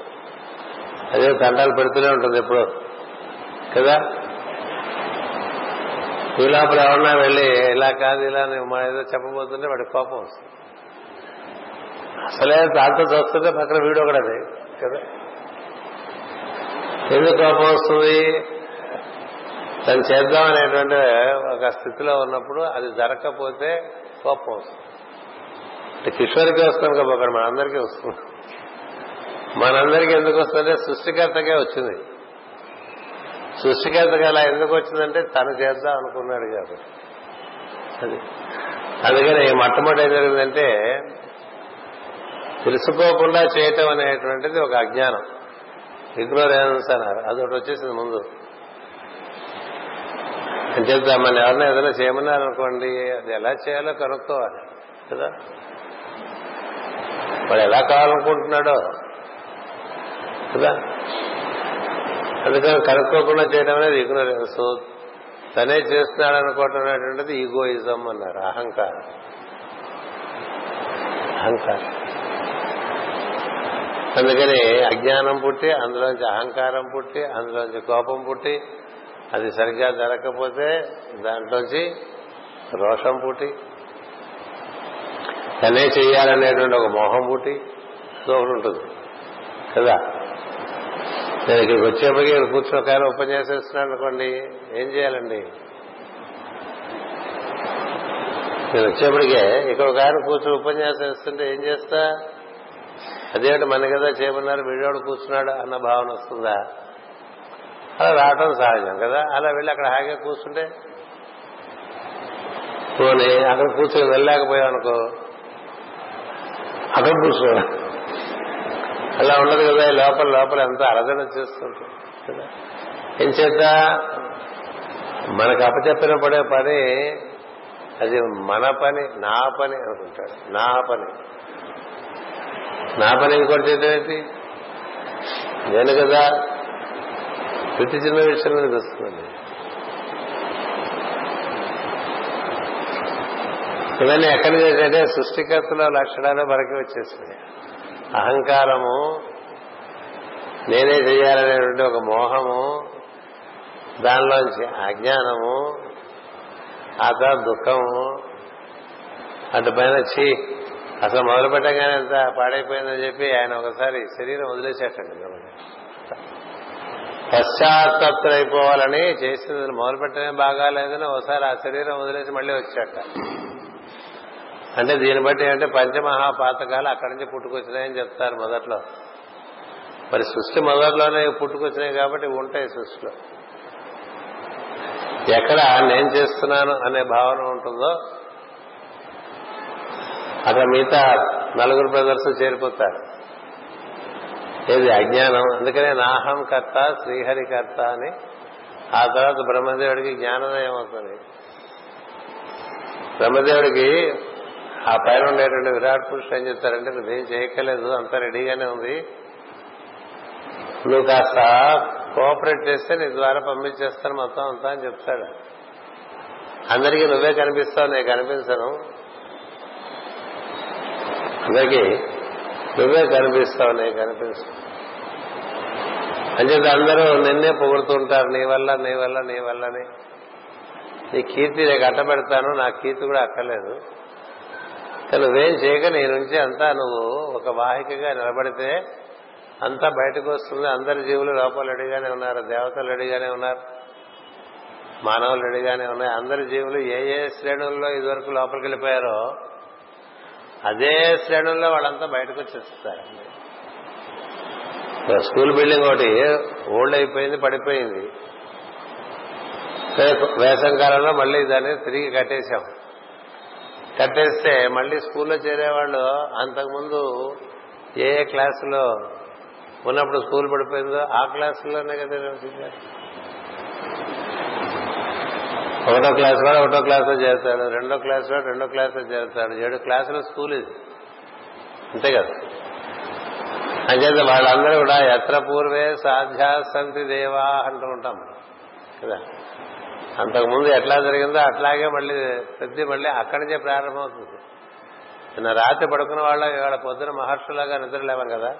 అదే తండాలు పెడుతూనే ఉంటుంది ఎప్పుడు కదా? ఈ లోపల ఎవరన్నా వెళ్ళి ఇలా కాదు ఇలా మా ఏదో చెప్పబోతుంటే వాడి కోపం వస్తుంది. అసలే దాంతో చూస్తుంటే పక్కన వీడు కూడా కదా? ఎందుకు కోపం వస్తుంది? తను చేద్దాం అనేటువంటి ఒక స్థితిలో ఉన్నప్పుడు అది జరగకపోతే కోపం వస్తుంది. అంటే కిషోర్కి వస్తుంది కదా మనందరికీ వస్తుంది. మనందరికీ ఎందుకు వస్తుందంటే సృష్టికర్తకే వచ్చింది. సృష్టికర్తగా అలా ఎందుకు వచ్చిందంటే తను చేద్దాం అనుకున్నాడు కాబట్టి. అది. అందుకని మొట్టమొదటి ఏం జరిగిందంటే తెలుసుకోకుండా చేయటం అనేటువంటిది ఒక అజ్ఞానం. ఇగ్నోరెన్స్ అన్నారు. ఒకటి వచ్చేసింది ముందు. అంచేత మన ఎవరైనా ఏదైనా చేయమన్నారు అనుకోండి అది ఎలా చేయాలో కనుక్కోవాలి కదా? వాడు ఎలా కావాలనుకుంటున్నాడో కదా? అందుకని కనుక్కోకుండా చేయడం అనేది ఇగ్నోరెన్స్ తనే చేస్తున్నాడు అనుకోవటం అనేటువంటిది ఈగోయిజం అన్నారు అహంకారం. అహంకారం. అందుకని అజ్ఞానం పుట్టి అందులోంచి అహంకారం పుట్టి అందులోంచి కోపం పుట్టి అది సరిగ్గా జరగకపోతే దాంట్లోంచి రోషం పుట్టి తనే చేయాలనేటువంటి ఒక మోహం పుట్టి ఒకటి ఉంటుంది. కదా? నేను ఇక్కడికి వచ్చేప్పటికీ ఇక్కడ కూర్చుని ఒక ఆయన ఉపన్యాసం ఇస్తున్నాడు అనుకోండి ఏం చేయాలండి? నేను వచ్చేప్పటికే ఇక్కడ ఒక ఆయన కూర్చుని ఉపన్యాసం ఇస్తుంటే ఏం చేస్తా? అదేమిటి మన కదా చేయమన్నారు వీడియోడు కూర్చున్నాడు అన్న భావన వస్తుందా? అలా రావటం సహజం కదా? అలా వెళ్ళి అక్కడ హాయిగా కూర్చుంటే? పోనీ అక్కడ కూర్చొని వెళ్ళలేకపోయాం అనుకో అక్కడ కూర్చో అలా ఉండదు కదా లోపల లోపల ఎంత అలజడ చేస్తుంటుంది కదా? ఏం చేత మనకు అప్పచెప్పిన పడే పని అది మన పని నా పని అనుకుంటాడు. నా పని. నా పని ఇంకోటి చేయడం ఏంటి? నేను కదా ప్రతి చిన్న విషయం మీద వస్తుంది ఇవన్నీ ఎక్కడి నుంచి అంటే సృష్టికర్తల లక్షణాలు మనకి వచ్చేసింది అహంకారము నేనే చేయాలనేటువంటి ఒక మోహము దానిలోంచి అజ్ఞానము ఆ తర్వాత దుఃఖము అటు పైన చీ అసలు మొదలు పెట్టగానే ఎంత పాడైపోయిందని చెప్పి ఆయన ఒకసారి శరీరం వదిలేసేటండి పశ్చాత్తప్తులైపోవాలని చేసింది మొదలుపెట్టడమే బాగాలేదని ఒకసారి ఆ శరీరం వదిలేసి మళ్ళీ వచ్చాట. అంటే దీన్ని బట్టి అంటే పంచమహాపాతకాలు అక్కడి నుంచి పుట్టుకొచ్చినాయని చెప్తారు మొదట్లో. మరి సృష్టి మొదట్లోనే పుట్టుకొచ్చినాయి కాబట్టి ఉంటాయి సృష్టిలో. ఎక్కడ నేను చేస్తున్నాను అనే భావన ఉంటుందో అక్కడ మిగతా నలుగురు బ్రదర్స్ చేరిపోతారు. ఏది అజ్ఞానం? అందుకనే నాహం కర్త శ్రీహరి కర్త అని ఆ తర్వాత బ్రహ్మదేవుడికి జ్ఞానోదయం అవుతుంది. బ్రహ్మదేవుడికి ఆ పైన ఉండేటువంటి విరాట్ పురుషుడు ఏం చెప్తారంటే నువ్వేం చేయక్కలేదు అంత రెడీగానే ఉంది. నువ్వు కాస్త కోఆపరేట్ చేస్తే నీ ద్వారా పంపించేస్తాను మొత్తం అంతా అని చెప్తాడు. అందరికీ నువ్వే కనిపిస్తావు నేను కనిపించను. అందరికీ నువ్వే కనిపిస్తావు నేను కనిపిస్తా అంచేత అందరూ నిన్నే పొగుడుతుంటారు నీ వల్ల నీ వల్ల నీ వల్లని నీ కీర్తి నేను కట్టబెడతాను నా కీర్తి కూడా అక్కర్లేదు. కానీ నువ్వేం చేయక నీ నుంచి అంతా నువ్వు ఒక వాహికగా నిలబడితే అంతా బయటకు వస్తుంది. అందరి జీవులు లోపల రెడీగానే ఉన్నారు దేవతలు రెడీగానే ఉన్నారు మానవులు అడిగానే ఉన్నాయి. అందరి జీవులు ఏ ఏ శ్రేణుల్లో ఇదివరకు లోపలికి వెళ్ళిపోయారో అదే శ్రేణుల్లో వాళ్ళంతా బయటకు వచ్చేస్తారు. స్కూల్ బిల్డింగ్ ఒకటి ఓల్డ్ అయిపోయింది పడిపోయింది. వేసం కాలంలో మళ్ళీ దాన్ని తిరిగి కట్టేశాం. కట్టేస్తే మళ్ళీ స్కూల్లో చేరేవాళ్ళు అంతకుముందు ఏ ఏ క్లాసులో ఉన్నప్పుడు స్కూల్ పడిపోయిందో ఆ క్లాసులోనే కదా ఒకటో క్లాస్ వాడు ఒకటో క్లాస్లో చేస్తాడు రెండో క్లాస్ వాడు రెండో క్లాస్లో చేస్తాడు ఏడు క్లాసులో స్కూల్ ఇది. అంతే కదా? అంచేత వాళ్ళందరూ కూడా ఎత్ర పూర్వే సాధ్యాసంతి దేవా అంటూ ఉంటాం కదా? అంతకుముందు ఎట్లా జరిగిందో అట్లాగే మళ్ళీ ప్రతి మళ్ళీ అక్కడి నుంచే ప్రారంభమవుతుంది నిన్న రాత్రి పడుకున్న వాళ్ళ ఇవాళ పొద్దున మహర్షులాగా నిద్ర కదా?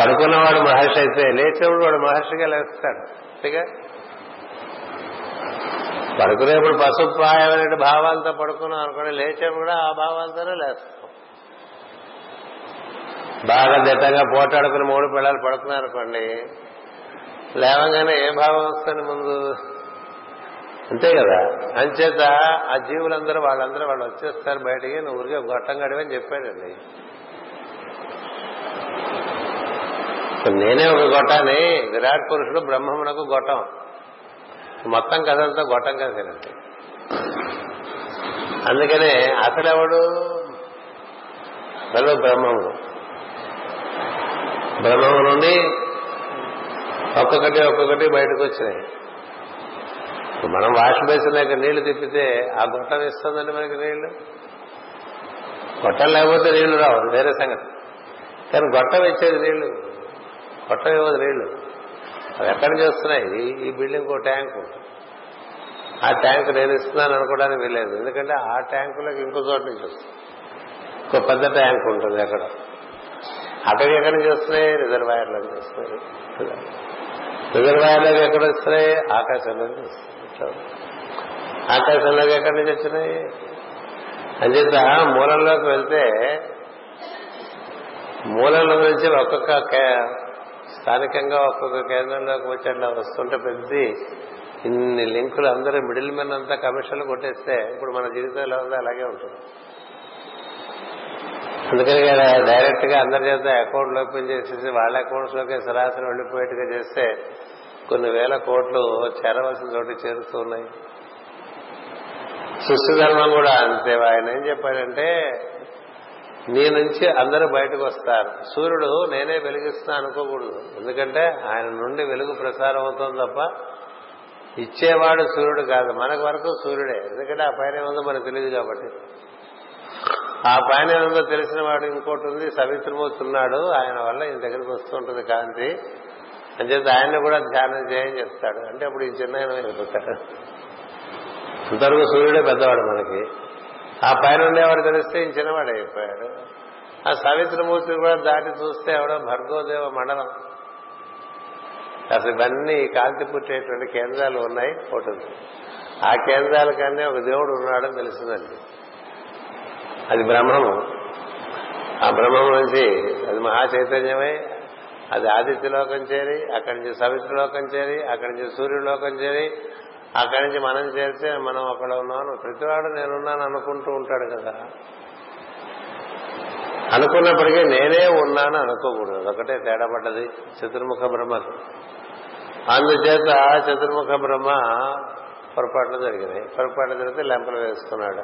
పడుకున్నవాడు మహర్షి అయితే లేచేవాడు వాడు మహర్షిగా లేస్తాడు. అంతేగా? పడుకునేప్పుడు పశుప్రాయమైన భావాలతో పడుకున్నాం అనుకోండి లేచాము కూడా ఆ భావాలతోనే లేస్తాం. బాగా దిట్టంగా పోటాడుకుని మూడు పిల్లలు పడుకున్నారు అనుకోండి లేవంగానే ఏ భావం వస్తుంది ముందు? అంతే కదా? అంచేత ఆ జీవులందరూ వాళ్ళందరూ వాళ్ళు వచ్చేస్తారు బయటికి నువ్వు ఊరికే గొట్టం గడివని చెప్పాడండి. నేనే ఒక గొట్టాన్ని విరాట్ పురుషుడు బ్రహ్మమునకు గొట్టం. మొత్తం కథంతా గొట్టం కదండి అందుకనే అసలెవడు అసలు బ్రహ్మము బ్రహ్మము నుండి ఒక్కొక్కటి ఒక్కొక్కటి బయటకు వచ్చినాయి మనం వాష్ బేసిన్ లేక నీళ్ళు తిప్పితే ఆ గొట్టం ఇస్తుందండి మనకి నీళ్ళు? గొట్టం లేకపోతే నీళ్ళు రావు వేరే సంగతి. కానీ గొట్టం ఇచ్చేది నీళ్ళు. గొట్టం ఇవ్వదు నీళ్ళు. అవి ఎక్కడి నుంచి వస్తున్నాయి? ఈ బిల్డింగ్ ఒక ట్యాంకు ఆ ట్యాంక్ నేను ఇస్తున్నాను అనుకోవడానికి వీలేదు ఎందుకంటే ఆ ట్యాంకులోకి ఇంకో చోట నుంచి వస్తుంది. ఇంకో పెద్ద ట్యాంక్ ఉంటుంది అక్కడ అక్కడికి ఎక్కడి నుంచి వస్తున్నాయి? రిజర్వాయర్లో నుంచి వస్తున్నాయి. ఎక్కడ వస్తున్నాయి? ఆకాశంలోకి వస్తున్నాయి. ఆకాశంలోకి ఎక్కడి నుంచి వచ్చినాయి? అంచేత మూలంలోకి వెళ్తే మూలంలో నుంచి ఒక్కొక్క స్థానికంగా ఒక్కొక్క కేంద్రంలోకి వచ్చి అట్లా వస్తుంటే పెద్ద ఇన్ని లింకులు అందరూ మిడిల్ మెన్ అంతా కమిషన్లు కొట్టేస్తే ఇప్పుడు మన జీవితంలో అలాగే ఉంటుంది. అందుకని డైరెక్ట్గా అందరి చేత అకౌంట్లు ఓపెన్ చేసేసి వాళ్ళ అకౌంట్స్లోకి సరాసరి వెళ్ళిపోయేట్టుగా చేస్తే కొన్ని వేల కోట్లు చేరవలసిన చోటు చేరుతున్నాయి సృష్టి ధర్మం కూడా అంతే. ఆయన ఏం చెప్పాడంటే నీ నుంచి అందరూ బయటకు వస్తారు. సూర్యుడు నేనే వెలిగిస్తున్నా అనుకోకూడదు. ఎందుకంటే ఆయన నుండి వెలుగు ప్రసారం అవుతుంది తప్ప ఇచ్చేవాడు సూర్యుడు కాదు. మనకు వరకు సూర్యుడే. ఎందుకంటే ఆ పైన ఉందో మనకు తెలియదు కాబట్టి. ఆ పైన ఉందో తెలిసిన వాడు ఇంకోటి ఉంది సవిత్రమవుతున్నాడు. ఆయన వల్ల ఈయన దగ్గరికి వస్తూ ఉంటుంది కాంతి. అని చెప్పి ఆయన కూడా ధ్యానం చేయని చెప్తాడు. అంటే అప్పుడు ఈ చిన్న వెళ్ళిపోతాడు అంతవరకు సూర్యుడే పెద్దవాడు మనకి. ఆ పైన ఉండేవాడు తెలిస్తే ఈయన చిన్నవాడు అయిపోయాడు. ఆ సవిత్రమూర్తిని కూడా దాటి చూస్తే ఎవడో భర్గోదేవ మండలం. అసలు ఇవన్నీ కాంతి పుట్టేటువంటి కేంద్రాలు ఉన్నాయి ఒకటి ఆ కేంద్రాల కన్నా ఒక దేవుడు ఉన్నాడని తెలిసిందండి. అది బ్రహ్మము. ఆ బ్రహ్మం నుంచి అది మహా చైతన్యమై అది ఆదిత్యలోకం చేరి అక్కడి నుంచి సవిత్రలోకం చేరి అక్కడి నుంచి సూర్యులోకం చేరి అక్కడి నుంచి మనం చేస్తే మనం అక్కడ ఉన్నాను ప్రతివాడు నేనున్నాను అనుకుంటూ ఉంటాడు కదా. అనుకున్నప్పటికీ నేనే ఉన్నాను అనుకోకూడదు. ఒకటే తేడా పడ్డది. చతుర్ముఖ బ్రహ్మ. అందుచేత చతుర్ముఖ బ్రహ్మ పొరపాట్లు జరిగినాయి. పొరపాట్లు జరిగితే లెంపలు వేసుకున్నాడు.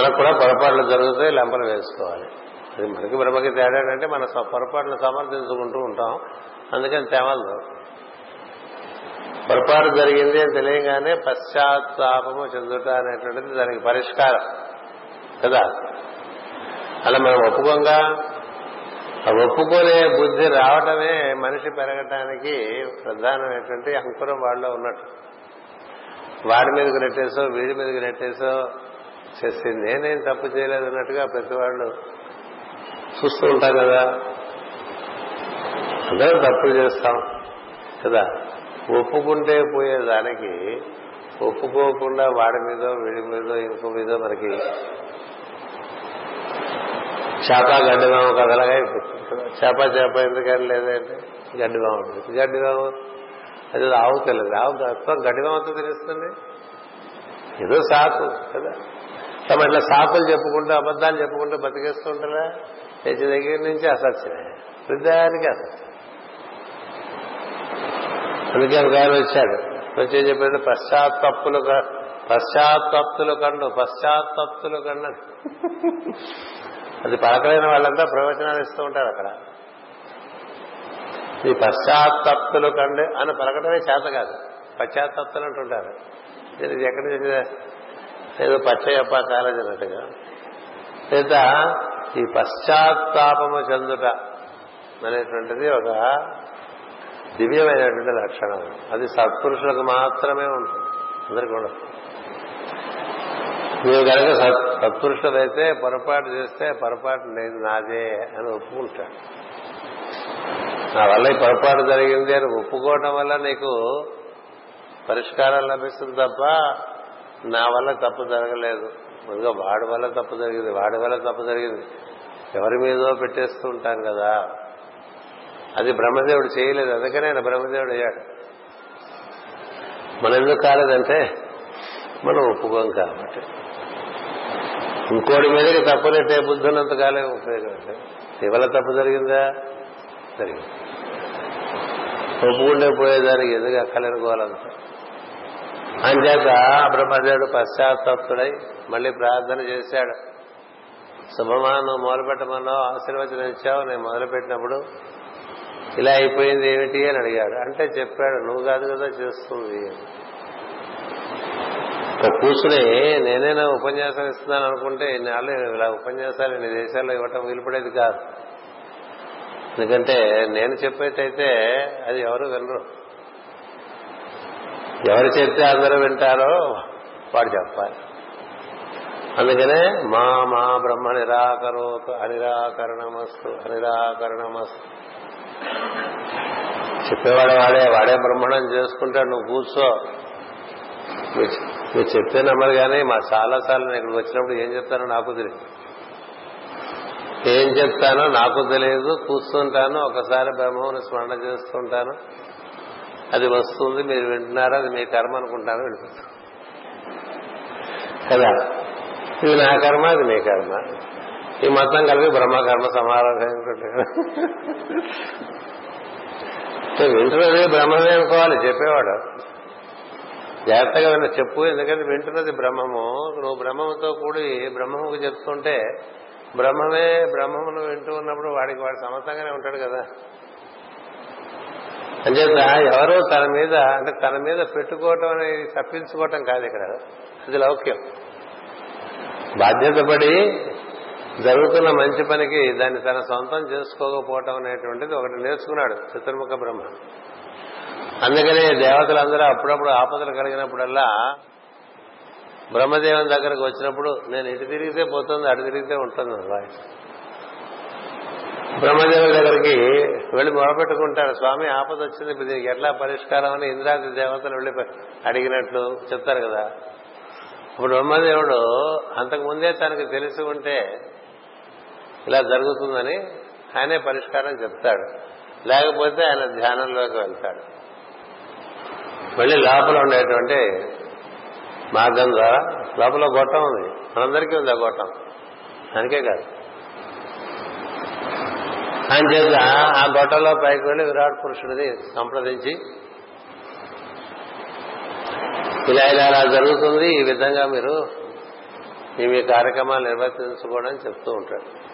మనకు కూడా పొరపాట్లు జరుగుతాయి లెంపలు వేసుకోవాలి. అది మనకి బ్రహ్మకి తేడా అంటే మన పొరపాట్లు సమర్థించుకుంటూ ఉంటాం. అందుకని తెవలదు పొరపాటు జరిగింది అని తెలియగానే పశ్చాత్తాపము చెందుట అనేటువంటిది దానికి పరిష్కారం. కదా? అలా మనం ఒప్పుకోగా? ఒప్పుకునే బుద్ధి రావటమే మనిషి పెరగటానికి ప్రధానమైనటువంటి అంకురం వాళ్ళలో ఉన్నట్టు. వాడి మీదకి నెట్టేసో వీడి మీదకి నెట్టేసో చేసింది. నేనేం తప్పు చేయలేదు అన్నట్టుగా ప్రతి వాళ్ళు చూస్తూ ఉంటారు కదా? అందరూ తప్పులు చేస్తాం. కదా? ఒప్పుకుంటే పోయేదానికి ఒప్పుకోకుండా వాడి మీద వీడి మీద ఇంకో మీద మనకి చేప గడ్డిమామ కథలాగా అయిపోతుంది. చేప చేప ఎందుకని లేదంటే గడ్డిమామ ఉంటుంది. అది ఆవు తెలియదు. ఆవు తత్వం గడ్డిమామతో తెలుస్తుంది. ఏదో సాకు కదా. తమ ఇట్లా సాకులు చెప్పుకుంటూ అబద్ధాలు చెప్పుకుంటూ బతికేస్తుంటారా ఉంటారా దగ్గర నుంచి అసత్యమే వృద్ధానికి అసత్యం అందుకే ఒక ఆయన వచ్చాడు. వచ్చి చెప్పేది పశ్చాత్తప్పులు పశ్చాత్తప్తులు కండు పశ్చాత్తప్తులు కండు అది పలకలేని వాళ్ళంతా ప్రవచనాలు ఇస్తూ ఉంటారు అక్కడ. ఈ పశ్చాత్తప్తులు కండు అని పలకటమే చేత కాదు. పశ్చాత్తప్తులు అంటుంటారు. ఇది ఎక్కడి నుంచి ఏదో పచ్చయప్ప కాలేజ్ అన్నట్టుగా లేదా ఈ పశ్చాత్తాపము చెందుట అనేటువంటిది ఒక దివ్యమైనటువంటి లక్షణం. అది సత్పురుషులకు మాత్రమే ఉంటుంది. అందరికీ ఉండదు. నువ్వు కనుక సత్పురుషులైతే పొరపాటు చేస్తే పొరపాటు లేదు నాదే అని ఒప్పుకుంటాడు నా వల్ల ఈ పొరపాటు జరిగింది అని ఒప్పుకోవడం వల్ల నీకు పరిష్కారం లభిస్తుంది తప్ప నా వల్ల తప్పు జరగలేదు. ముందుగా వాడి వల్ల తప్పు జరిగింది వాడి వల్ల తప్పు జరిగింది. ఎవరి మీదో పెట్టేస్తూ ఉంటాం కదా. అది బ్రహ్మదేవుడు చేయలేదు అందుకనే ఆయన బ్రహ్మదేవుడు అయ్యాడు. మనం ఎందుకు కాలేదంటే మనం ఒప్పుకోం కాబట్టి. ఇంకోటి మీదకి తప్పునట్టే బుద్ధున్నంత కాలే ఉపయోగం. ఇవాళ తప్పు జరిగిందా? జరిగింది. ఒప్పుకుంటే పోయేదానికి ఎందుకు అక్కలనుకోవాలంత అంచేత బ్రహ్మదేవుడు పశ్చాత్తప్తుడై మళ్ళీ ప్రార్థన చేశాడు. శుభమా నువ్వు మొదలు పెట్టమన్నావు ఆశీర్వచనం ఇచ్చావు నేను మొదలు పెట్టినప్పుడు ఇలా అయిపోయింది ఏమిటి అని అడిగాడు. అంటే చెప్పాడు నువ్వు కాదు కదా చేస్తుంది. కూర్చుని నేనైనా ఉపన్యాసం ఇస్తున్నాను అనుకుంటే ఇన్నాళ్ళు ఇలా ఉపన్యాసాలు ఇన్ని దేశాల్లో ఇవ్వటం వీలుపడేది కాదు. ఎందుకంటే నేను చెప్పేటైతే అది ఎవరు వినరు. ఎవరు చెప్తే అందరూ వింటారో వాడు చెప్పాలి. అందుకనే మా మా బ్రహ్మ నిరాకరోతు అనిరాకరణమస్తు అనిరాకరణమస్తు. చెప్పేవాడు వాడే వాడే బ్రహ్మణం చేసుకుంటాడు నువ్వు కూర్చో. మీరు చెప్తే నమ్మరు కానీ మా చాలా సార్లు నేను ఇక్కడికి వచ్చినప్పుడు ఏం చెప్తానో నాకు తెలియదు. ఏం చెప్తానో నాకు తెలియదు. కూర్చుంటాను ఒకసారి బ్రహ్మను స్మరణ చేస్తుంటాను. అది వస్తుంది మీరు వింటున్నారా అది మీ కర్మ అనుకుంటాను వెళ్ళిపోతాను కదా? ఇది నా కర్మ అది మీ కర్మ. ఈ మొత్తం కలిపి బ్రహ్మకర్మ సమారాధన వింటున్నది బ్రహ్మమే అనుకోవాలి చెప్పేవాడు. జాగ్రత్తగా విన్న చెప్పు ఎందుకంటే వింటున్నది బ్రహ్మము. నువ్వు బ్రహ్మముతో కూడి బ్రహ్మముకు చెప్తుంటే బ్రహ్మమే బ్రహ్మమును వింటూ ఉన్నప్పుడు వాడికి వాడు సమతంగానే ఉంటాడు కదా. అంచేత ఎవరో తన మీద అంటే తన మీద పెట్టుకోవటం అనేది తప్పించుకోవటం కాదు ఇక్కడ. అది లౌక్యం. బాధ్యత పడి జరుగుతున్న మంచి పనికి దాన్ని తన సొంతం చేసుకోకపోవటం అనేటువంటిది ఒకటి నేర్చుకున్నాడు చతుర్ముఖ బ్రహ్మ. అందుకనే దేవతలందరూ అప్పుడప్పుడు ఆపదలు కలిగినప్పుడల్లా బ్రహ్మదేవుని దగ్గరకు వచ్చినప్పుడు నేను ఇటు తిరిగితే పోతుంది అటు తిరిగితే ఉంటుంది వాయిస్. బ్రహ్మదేవుల దగ్గరికి వెళ్ళి మొరపెట్టుకుంటారు స్వామి ఆపద వచ్చింది ఇప్పుడు దీనికి ఎట్లా పరిష్కారం? అని ఇంద్రాది దేవతలు వెళ్ళి అడిగినట్లు చెప్తారు కదా. ఇప్పుడు బ్రహ్మదేవుడు అంతకు ముందే తనకు తెలిసి ఉంటే ఇలా జరుగుతుందని ఆయనే పరిష్కారం చెప్తాడు. లేకపోతే ఆయన ధ్యానంలోకి వెళ్తాడు. మళ్ళీ లోపల ఉండేటువంటి మార్గం ద్వారా లోపల గొట్టం ఉంది. మనందరికీ ఉంది ఆ గొట్టం. దానికే కాదు. ఆయన చేత ఆ గొట్టంలో పైకి వెళ్ళి విరాట్ పురుషుడిని సంప్రదించి ఇలా ఇలా అలా జరుగుతుంది ఈ విధంగా మీరు ఈ మీ కార్యక్రమాలు నిర్వర్తించుకోవడం చెప్తూ ఉంటాడు.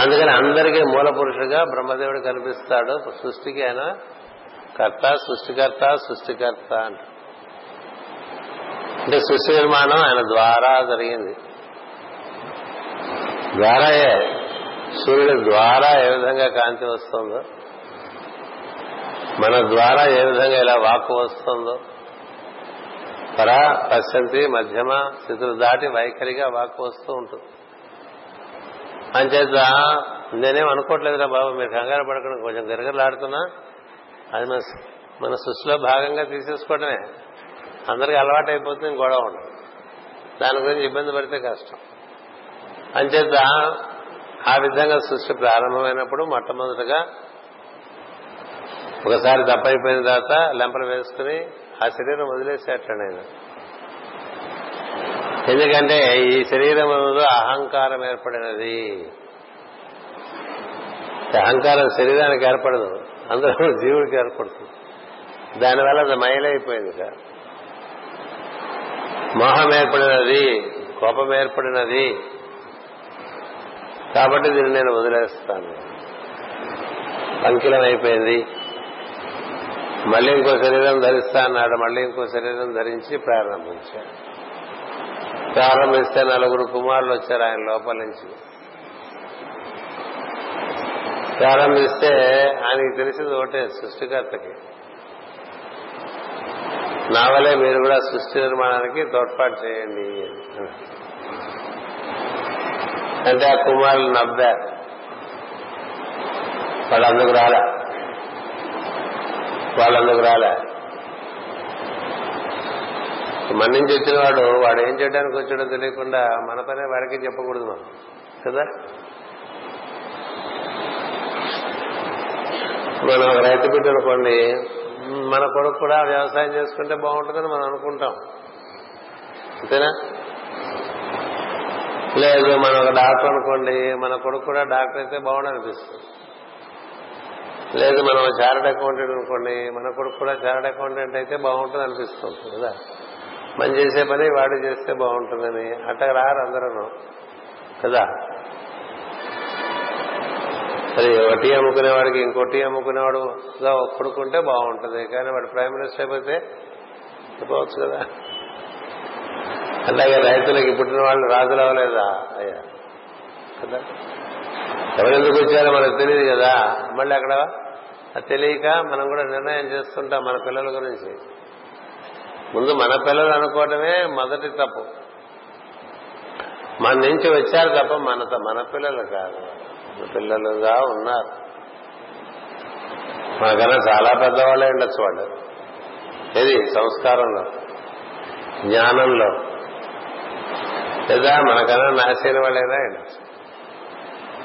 అందుకని అందరికీ మూల పురుషుడుగా బ్రహ్మదేవుడు కనిపిస్తాడు. సృష్టికి ఆయన కర్త సృష్టికర్త సృష్టికర్త అంట. అంటే సృష్టి నిర్మాణం ఆయన ద్వారా జరిగింది. ద్వారాయే సూర్యుడి ద్వారా ఏ విధంగా కాంతి వస్తుందో మన ద్వారా ఏ విధంగా ఇలా వాక్కు వస్తుందో పరా పశ్చంతి మధ్యమ స్థితులు దాటి వైఖరిగా వాక్కు వస్తూ ఉంటుంది. అంచేత నేనేం అనుకోవట్లేదురా బాబు మీరు కంగారు పడకుండా కొంచెం గిరగలాడుతున్నా అది మన మన సృష్టిలో భాగంగా తీసేసుకోవటమే. అందరికి అలవాటు అయిపోతుంది గొడవ ఉండదు. దాని గురించి ఇబ్బంది పడితే కష్టం. అంచేత ఆ విధంగా సృష్టి ప్రారంభమైనప్పుడు మొట్టమొదటిగా ఒకసారి తప్పైపోయిన తర్వాత లెంపలు వేసుకుని ఆ శరీరం వదిలేసేటండి ఆయన ఎందుకంటే ఈ శరీరములో అహంకారం ఏర్పడినది. అహంకారం శరీరానికి ఏర్పడదు అందులో జీవుడికి ఏర్పడుతుంది. దానివల్ల అది మైలైపోయింది సార్. మోహం ఏర్పడినది కోపం ఏర్పడినది. కాబట్టి దీన్ని నేను వదిలేస్తాను. అంకిలం అయిపోయింది మళ్ళీ ఇంకో శరీరం ధరిస్తా అన్నాడు మళ్ళీ ఇంకో శరీరం ధరించి ప్రారంభించాడు. ప్రారంభిస్తే నలుగురు కుమారులు వచ్చారు ఆయన లోపల నుంచి. ప్రారంభిస్తే ఆయనకి తెలిసింది ఒకటే సృష్టికర్తకి. నా వలే మీరు కూడా సృష్టి నిర్మాణానికి తోడ్పాటు చేయండి అంటే ఆ కుమారులు నవ్వారు. వాళ్ళందుకు రాలే. వాళ్ళందుకు రాలే. మన నుంచి వచ్చిన వాడు వాడు ఏం చేయడానికి వచ్చాడో తెలియకుండా మన పనే వాడికి చెప్పకూడదు మనం. కదా? మనం రైతు బిడ్డ అనుకోండి మన కొడుకు కూడా వ్యవసాయం చేసుకుంటే బాగుంటుందని మనం అనుకుంటాం. అంతేనా? లేదు మనం ఒక డాక్టర్ అనుకోండి మన కొడుకు కూడా డాక్టర్ అయితే బాగుండనిపిస్తుంది. లేదు మనం చార్టెడ్ అకౌంటెంట్ అనుకోండి మన కొడుకు కూడా చార్టెడ్ అకౌంటెంట్ అయితే బాగుంటుంది అనిపిస్తుంది కదా? మనం చేసే పని వాడు చేస్తే బాగుంటుందని అట్ట రారు అందరూ. కదా? మరి ఒకటి అమ్ముకునేవాడికి ఇంకోటి అమ్ముకునేవాడుగా కొడుకుంటే బాగుంటుంది. కానీ వాడు ప్రైమ్ మినిస్టర్ అయిపోతే చెప్పవచ్చు కదా? అలాగే రైతులకి పుట్టిన వాళ్ళు రాజులు అవ్వలేదా? అయ్యా. కదా? ఎవరెందుకు వచ్చారో మనకు తెలియదు కదా? మళ్ళీ అక్కడ అది తెలియక మనం కూడా నిర్ణయం చేస్తుంటాం మన పిల్లల గురించి. ముందు మన పిల్లలు అనుకోవటమే మొదటి తప్పు. మన నుంచి వచ్చారు తప్ప మన మన పిల్లలు కాదు. మన పిల్లలుగా ఉన్నారు. మనకన్నా చాలా పెద్దవాళ్ళే ఉండొచ్చు వాళ్ళు. ఏది? సంస్కారంలో. జ్ఞానంలో. లేదా మనకన్నా నాశైన వాళ్ళైనా ఉండొచ్చు.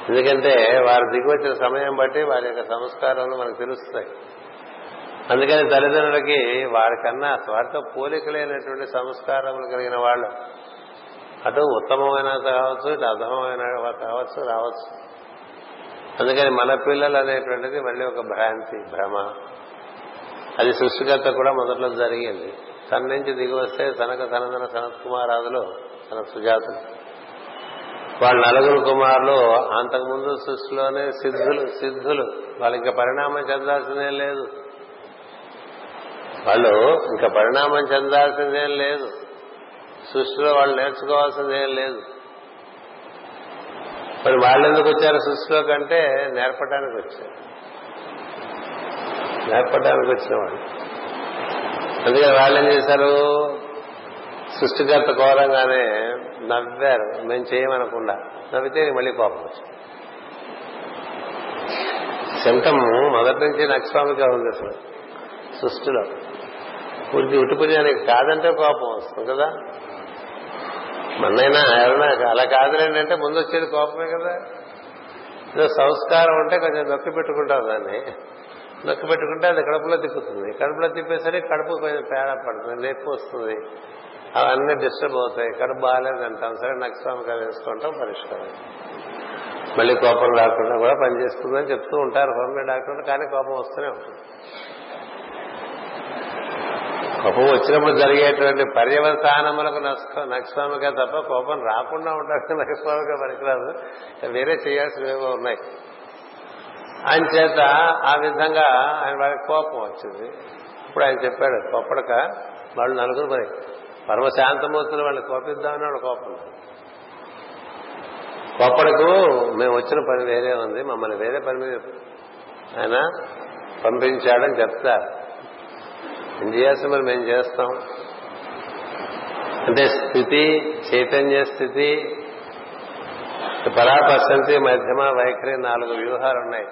ఎందుకంటే వారు దిగి వచ్చిన సమయం బట్టి వారి యొక్క సంస్కారాలు మనకు తెలుస్తాయి. అందుకని తల్లిదండ్రులకి వారికన్నా వారితో పోలికలైనటువంటి సంస్కారములు కలిగిన వాళ్ళు అటు ఉత్తమమైన కావచ్చు ఇటు అధమమైన కావచ్చు రావచ్చు. అందుకని మన పిల్లలు అనేటువంటిది మళ్ళీ ఒక భ్రాంతి భ్రమ. అది సృష్టికర్త కూడా మొదట్లో జరిగింది. తన నుంచి దిగి వస్తే తనకు తనదన సనత్ కుమారాదులు తన సుజాతులు. వాళ్ళ నలుగురు కుమారులు అంతకుముందు సృష్టిలోనే సిద్ధులు సిద్ధులు. వాళ్ళకి ఇంకా పరిణామం చెందాల్సిందేం లేదు. వాళ్ళు ఇంకా పరిణామం చెందాల్సిందేం లేదు. సృష్టిలో వాళ్ళు నేర్చుకోవాల్సిందేం లేదు. మరి వాళ్ళు ఎందుకు వచ్చారు సృష్టిలో కంటే నేర్పడానికి వచ్చారు. నేర్పడానికి వచ్చిన వాళ్ళు. అందుకని వాళ్ళు ఏం చేశారు? సృష్టికర్త కోరంగానే నవ్వారు. మేము చేయమనకుండా. నవ్వితే మళ్ళీ కోపం వచ్చింది. శంఖము మొదటి నుంచి నక్స్వామిగా ఉంది అసలు సృష్టిలో. పూర్తి ఉట్టుపుణ్యానికి కాదంటే కోపం వస్తుంది కదా. మన్నైనా ఎవరైనా అలా కాదులేండి అంటే ముందు వచ్చేది కోపమే కదా. ఏదో సంస్కారం ఉంటే కొంచెం నొక్కి పెట్టుకుంటాం దాన్ని. నొక్కి పెట్టుకుంటే అది కడుపులో తిప్పుతుంది. కడుపులో తిప్పేసరికి కడుపు కొంచెం పేడ పడుతుంది నొప్పి వస్తుంది. అవన్నీ డిస్టర్బ్ అవుతాయి. కడుపు బాగాలేదు అంటాం. సరే కదా వేసుకుంటాం పరిష్కారం. మళ్ళీ కోపం రాకుండా కూడా పనిచేస్తుందని చెప్తూ ఉంటారు. హోమియో డాక్టర్ కానీ కోపం వస్తూనే ఉంటుంది. కోపం వచ్చినప్పుడు జరిగేటువంటి పర్యవసానములకు నక్స్వామిగా తప్ప కోపం రాకుండా ఉండడానికి నక్స్వామిగా పనికిరాదు. వేరే చేయాల్సినవేమో ఉన్నాయి. ఆయన చేత ఆ విధంగా ఆయన వాళ్ళకి కోపం వచ్చింది. ఇప్పుడు ఆయన చెప్పాడు కోపడక వాళ్ళు నలుగురు మరి పరమశాంతమూర్తులు వాళ్ళని కోపిద్దామని వాడు కోపం కోపడకు మేము వచ్చిన పని వేరే ఉంది మమ్మల్ని వేరే పని మీద ఆయన పంపించాడని చెప్తారు. ఏం చేయాల్సి మరి మేము చేస్తాం. అంటే స్థితి చైతన్య స్థితి పరాపశంతి మధ్యమ వైఖరి నాలుగు వ్యూహాలు ఉన్నాయి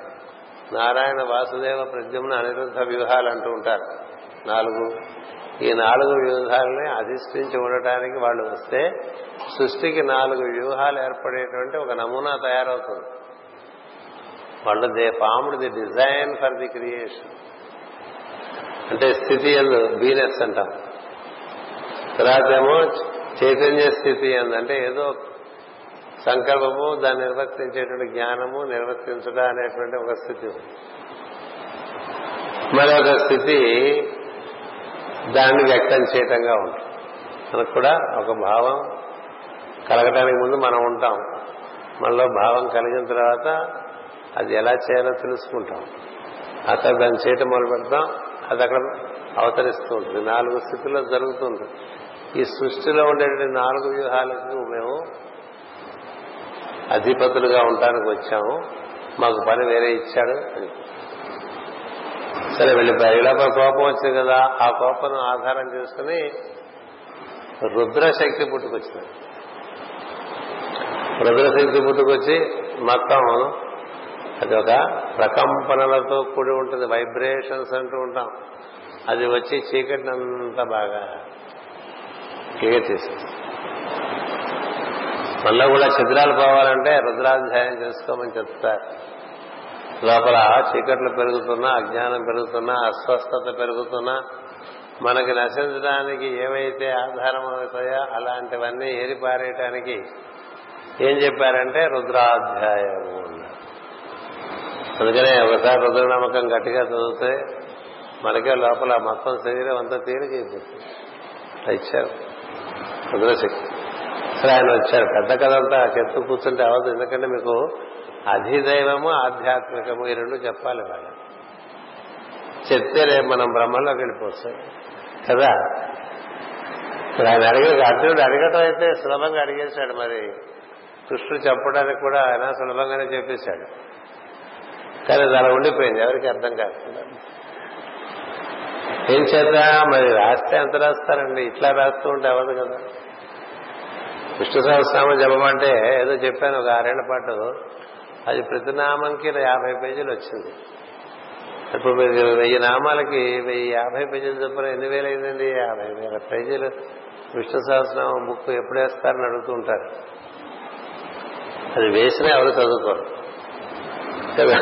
నారాయణ వాసుదేవ ప్రద్యుమ్న అనిరుద్ధ వ్యూహాలు అంటూ ఉంటారు. నాలుగు. ఈ నాలుగు వ్యూహాలని అధిష్ఠించి ఉండటానికి వాళ్ళు వస్తే సృష్టికి నాలుగు వ్యూహాలు ఏర్పడేటువంటి ఒక నమూనా తయారవుతుంది. వాళ్ళు they పాముడు the design for the creation. అంటే స్థితి ఎందు బీనెస్ అంటాం. తర్వాత ఏమో చైతన్య స్థితి ఎందు అంటే ఏదో సంకల్పము దాన్ని నిర్వర్తించేటువంటి జ్ఞానము నిర్వర్తించడం అనేటువంటి ఒక స్థితి. మరొక స్థితి దాన్ని వ్యక్తం చేయటంగా ఉంటుంది. మనకు కూడా ఒక భావం కలగటానికి ముందు మనం ఉంటాం. మనలో భావం కలిగిన తర్వాత అది ఎలా చేయాలో తెలుసుకుంటాం. అక్కడ దాన్ని చేయటం మొదలు పెడతాం అది అక్కడ అవతరిస్తూ ఉంటుంది. నాలుగు స్థితిలో జరుగుతుంది. ఈ సృష్టిలో ఉండేటువంటి నాలుగు వ్యూహాలకు మేము అధిపతులుగా ఉండడానికి వచ్చాము. మాకు పని వేరే ఇచ్చాడు అని. సరే వెళ్ళిపోయారు ఇలా కోపం వచ్చింది కదా. ఆ కోపం ఆధారం చేసుకుని రుద్రశక్తి పుట్టుకొచ్చింది. రుద్రశక్తి పుట్టుకొచ్చి మొత్తం అది ఒక ప్రకంపనలతో కూడి ఉంటుంది వైబ్రేషన్స్ అంటూ ఉంటాం. అది వచ్చి చీకటినంతా బాగా తీస్తుంది మళ్ళీ కూడా చిత్రాలు పోవాలంటే రుద్రాధ్యాయం చేసుకోమని చెప్తారు. లోపల చీకట్లు పెరుగుతున్నా అజ్ఞానం పెరుగుతున్నా అస్వస్థత పెరుగుతున్నా మనకి నశించడానికి ఏవైతే ఆధారం అవుతాయో అలాంటివన్నీ ఏరిపారేయటానికి ఏం చెప్పారంటే రుద్రాధ్యాయము. అందుకనే ఒకసారి రుద్రనామకం గట్టిగా చదివితే మనకే లోపల మొత్తం శరీరం అంతా తేలిక ఇచ్చారు. రుద్రశక్తి. సరే ఆయన వచ్చారు. పెద్ద కథ అంతా చెప్తూ కూర్చుంటే అవ్వదు. ఎందుకంటే మీకు అధిదైవము ఆధ్యాత్మికము ఈ రెండు చెప్పాలి వాళ్ళు చెప్తే రేపు మనం బ్రహ్మంలోకి వెళ్ళిపోతాం కదా? ఇప్పుడు ఆయన అడిగే అర్జునుడు అడగటం అయితే సులభంగా అడిగేశాడు మరి. కృష్ణుడు చెప్పడానికి కూడా ఆయన సులభంగానే చెప్పేశాడు. కానీ అది అలా ఉండిపోయింది. ఎవరికి అర్థం కాకుండా. ఏం చేత మరి రాస్తే ఎంత రాస్తారండి? ఇట్లా రాస్తూ ఉంటే అవ్వదు కదా. విష్ణు సహస్రామం జపమంటే ఏదో చెప్పాను ఒక ఆరేళ్ళ పాటు. అది ప్రతి నామంకి యాభై పేజీలు వచ్చింది. ఇప్పుడు మీరు వెయ్యి నామాలకి వెయ్యి యాభై పేజీలు చెప్పిన ఎన్ని వేలు అయిందండి? యాభై వేల పేజీలు. విష్ణు సహస్రనామం బుక్ ఎప్పుడు వేస్తారని అడుగుతూ ఉంటారు. అది వేసినా ఎవరు చదువుకోరు. కదా?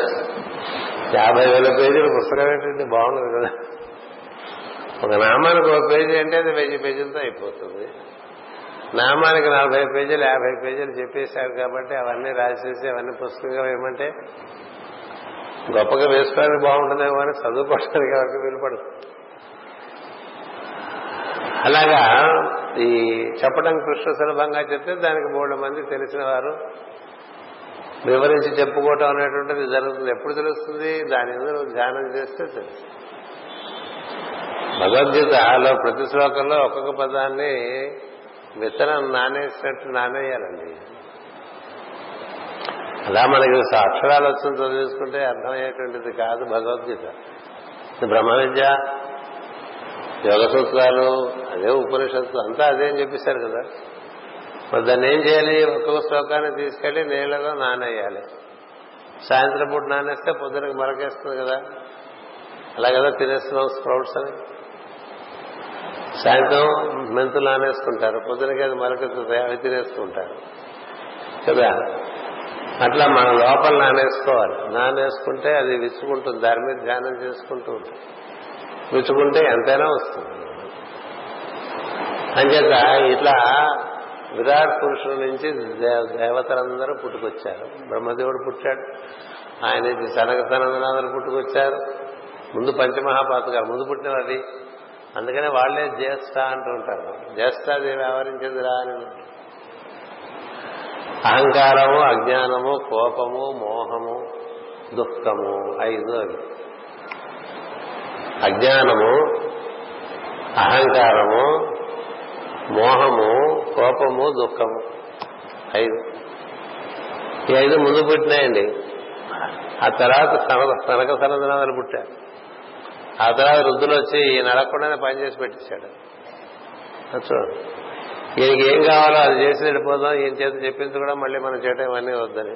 యాభై వేల పేజీలు పుస్తకం ఏంటండి? బాగుండదు కదా. ఒక నామానికి ఒక పేజీ అంటే అది వెయ్యి పేజీలతో అయిపోతుంది. నామానికి నలభై పేజీలు యాభై పేజీలు చెప్పేశారు కాబట్టి అవన్నీ రాసేసి అవన్నీ పుస్తకంగా వేయమంటే గొప్పగా వేసుకోవడానికి బాగుంటుందేమో అని చదువుకోవడానికి ఎవరికి వీలుపడదు అలాగా ఈ చెప్పడం కృష్ణ సులభంగా చెప్తే దానికి మూడు మంది తెలిసిన వారు వివరించి చెప్పుకోవటం అనేటువంటిది జరుగుతుంది. ఎప్పుడు తెలుస్తుంది? దాని ఎదురు ధ్యానం చేస్తే తెలుస్తుంది. భగవద్గీతలో ప్రతి శ్లోకంలో ఒక్కొక్క పదాన్ని విత్తనం నానేసినట్టు నానేయాలండి. అలా మనకి అక్షరాలు వచ్చిన చదివేసుకుంటే అర్థమయ్యేటువంటిది కాదు భగవద్గీత. బ్రహ్మ విద్య యోగ సూత్రాలు అదే ఉపనిషత్తు అంతా అదే అని చెప్పేశారు కదా. మరి దాన్ని ఏం చేయాలి? ఒక్కొక్క శ్లోకాన్ని తీసుకెళ్ళి నీళ్ళలో నానేయాలి. సాయంత్రం పూట నానేస్తే పొద్దునకి మరకేస్తుంది కదా. అలా కదా తినేస్తున్నాం స్ప్రౌట్స్ అని. సాయంత్రం మెంతులు నానేసుకుంటారు. పొద్దునకి అది మరకెత్తుతాయి అవి తినేసుకుంటారు. కదా? అట్లా మన లోపల నానేసుకోవాలి. నానేసుకుంటే అది విచ్చుకుంటుంది. దాని మీద ధ్యానం చేసుకుంటూ ఉంటుంది. విచ్చుకుంటే ఎంతైనా వస్తుంది. అంచేత ఇట్లా విరాట్ పురుషుల నుంచి దేవతలందరూ పుట్టుకొచ్చారు. బ్రహ్మదేవుడు పుట్టాడు. ఆయన నుంచి పుట్టుకొచ్చారు. ముందు పంచమహాపాతకాలు ముందు పుట్టినవారి అందుకనే వాళ్ళే జ్యేష్ఠ అంటూ ఉంటారు. జ్యేష్ఠాదేవి ఆవరించిందిరా అని అహంకారము అజ్ఞానము కోపము మోహము దుఃఖము ఐదు అవి. అజ్ఞానము అహంకారము మోహము కోపము దుఃఖము. ఐదు. ఈ ఐదు ముందు పుట్టినాయండి. ఆ తర్వాత సనక సనక సనదనాలు పుట్టారు. ఆ తర్వాత వృద్ధులు వచ్చి ఈ నడకుండానే పనిచేసి పెట్టించాడు. చూడండి ఈయనకి ఏం కావాలో అది చేసి వెళ్ళిపోదాం ఈయన చేత చెప్పింది కూడా మళ్ళీ మనం చేయటం ఇవన్నీ వద్దని.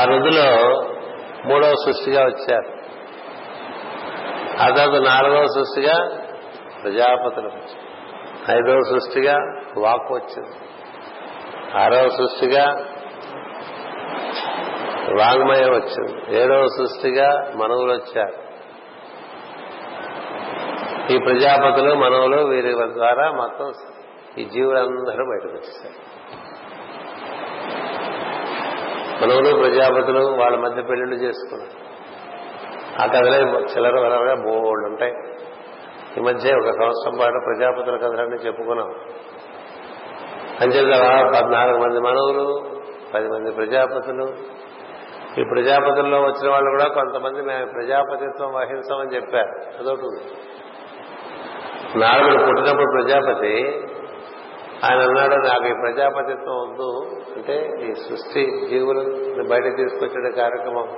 ఆ రుదులో మూడవ సృష్టిగా వచ్చారు. ఆ తర్వాత నాలుగవ సృష్టిగా ప్రజాపతులు వచ్చారు. ఐదవ సృష్టిగా వాక్ వచ్చింది. ఆరవ సృష్టిగా వాంగ్మయం వచ్చింది. ఏడవ సృష్టిగా మనవులు వచ్చారు. ఈ ప్రజాపతులు మనవులు వీరి ద్వారా మొత్తం ఈ జీవులందరూ బయటకు వచ్చేసారు మనవులు ప్రజాపతులు వాళ్ళ మధ్య పెళ్ళిళ్ళు చేసుకున్నారు. ఆ కథలే చిల్లర వలరగా బోళ్ళు ఉంటాయి. ఈ మధ్య ఒక సంవత్సరం పాటు ప్రజాపతుల కథలన్నీ చెప్పుకున్నాం. అంచేత పద్నాలుగు మంది మనవులు పది మంది ప్రజాపతులు. ఈ ప్రజాపతుల్లో వచ్చిన వాళ్ళు కూడా కొంతమంది మేము ప్రజాపతిత్వం వహించమని చెప్పారు. అదొకటి ఉంది. నారదుడు పుట్టినప్పుడు ప్రజాపతి ఆయన అన్నాడు నాకు ఈ ప్రజాపతిత్వం వద్దు. అంటే ఈ సృష్టి జీవులను బయట తీసుకొచ్చే కార్యక్రమం.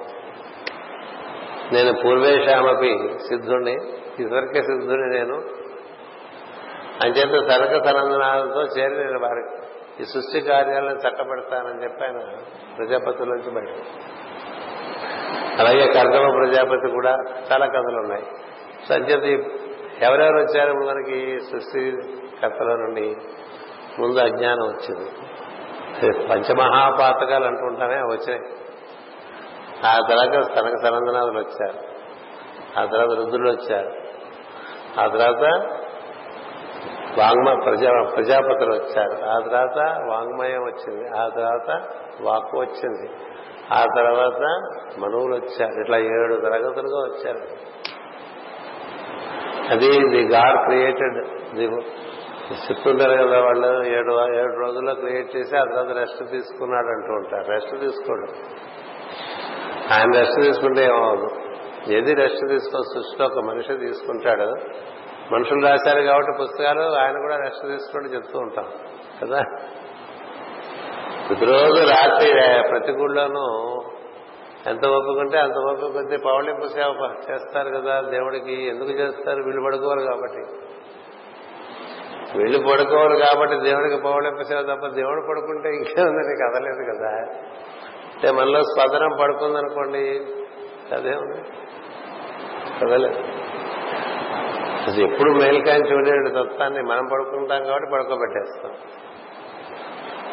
నేను పూర్వేశామపి సిద్ధుణ్ణి ఇదివరకే సిద్ధుని నేను. అంచేత సనక సనందనాలతో చేరి నేను వారి ఈ సృష్టి కార్యాలను చట్టబెడతానని చెప్పి ఆయన ప్రజాపతి నుంచి బయట అలాగే కర్దమ ప్రజాపతి కూడా చాలా కథలు ఉన్నాయి. సో అంచేత ఎవరెవరు వచ్చారు? మనకి సృష్టి కథల నుండి ముందు అజ్ఞానం వచ్చింది. పంచమహాపాతకాలు అంటుంటామే వచ్చినాయి ఆ తర్వాత తనక సనందనాథులు వచ్చారు. ఆ తర్వాత రుద్రులు వచ్చారు. ఆ తర్వాత వాంగ్మ ప్రజా ప్రజాపతులు వచ్చారు. ఆ తర్వాత వాంగ్మయం వచ్చింది. ఆ తర్వాత వాక్కు వచ్చింది. ఆ తర్వాత మనువులు వచ్చారు. ఇట్లా ఏడు తరగతులుగా వచ్చారు. అది ది గాడ్ క్రియేటెడ్. ది చెప్తుంటారు కదా వాళ్ళు ఏడు ఏడు రోజుల్లో క్రియేట్ చేసి ఆ తర్వాత రెస్ట్ తీసుకున్నాడు అంటూ ఉంటారు. రెస్ట్ తీసుకోడు. ఆయన రెస్ట్ తీసుకుంటే ఏమవుతుంది ఏది రెస్ట్ తీసుకో సృష్టిలో ఒక మనిషి తీసుకుంటాడు. మనుషులు రాశారు కాబట్టి పుస్తకాలు ఆయన కూడా రెస్ట్ తీసుకోండి చెప్తూ ఉంటాం. కదా? ప్రతిరోజు రాత్రి ప్రతి గుళ్ళోనూ ఎంత ఒప్పుకుంటే అంత ఒప్పుకుంటే పౌళింపు సేవ చేస్తారు కదా దేవుడికి. ఎందుకు చేస్తారు? వీళ్ళు పడుకోరు కాబట్టి. వీళ్ళు పడుకోవాలి కాబట్టి దేవుడికి పౌళింపు సేవ తప్ప దేవుడు పడుకుంటే ఇంకేముందని కదలేదు కదా. అంటే మనలో స్పదనం పడుకుందనుకోండి అదేముంది కదలేదు అసలు ఎప్పుడు మేల్కాంచి ఉండేటి తత్వాన్ని మనం పడుకుంటాం కాబట్టి పడుకోబెట్టేస్తాం.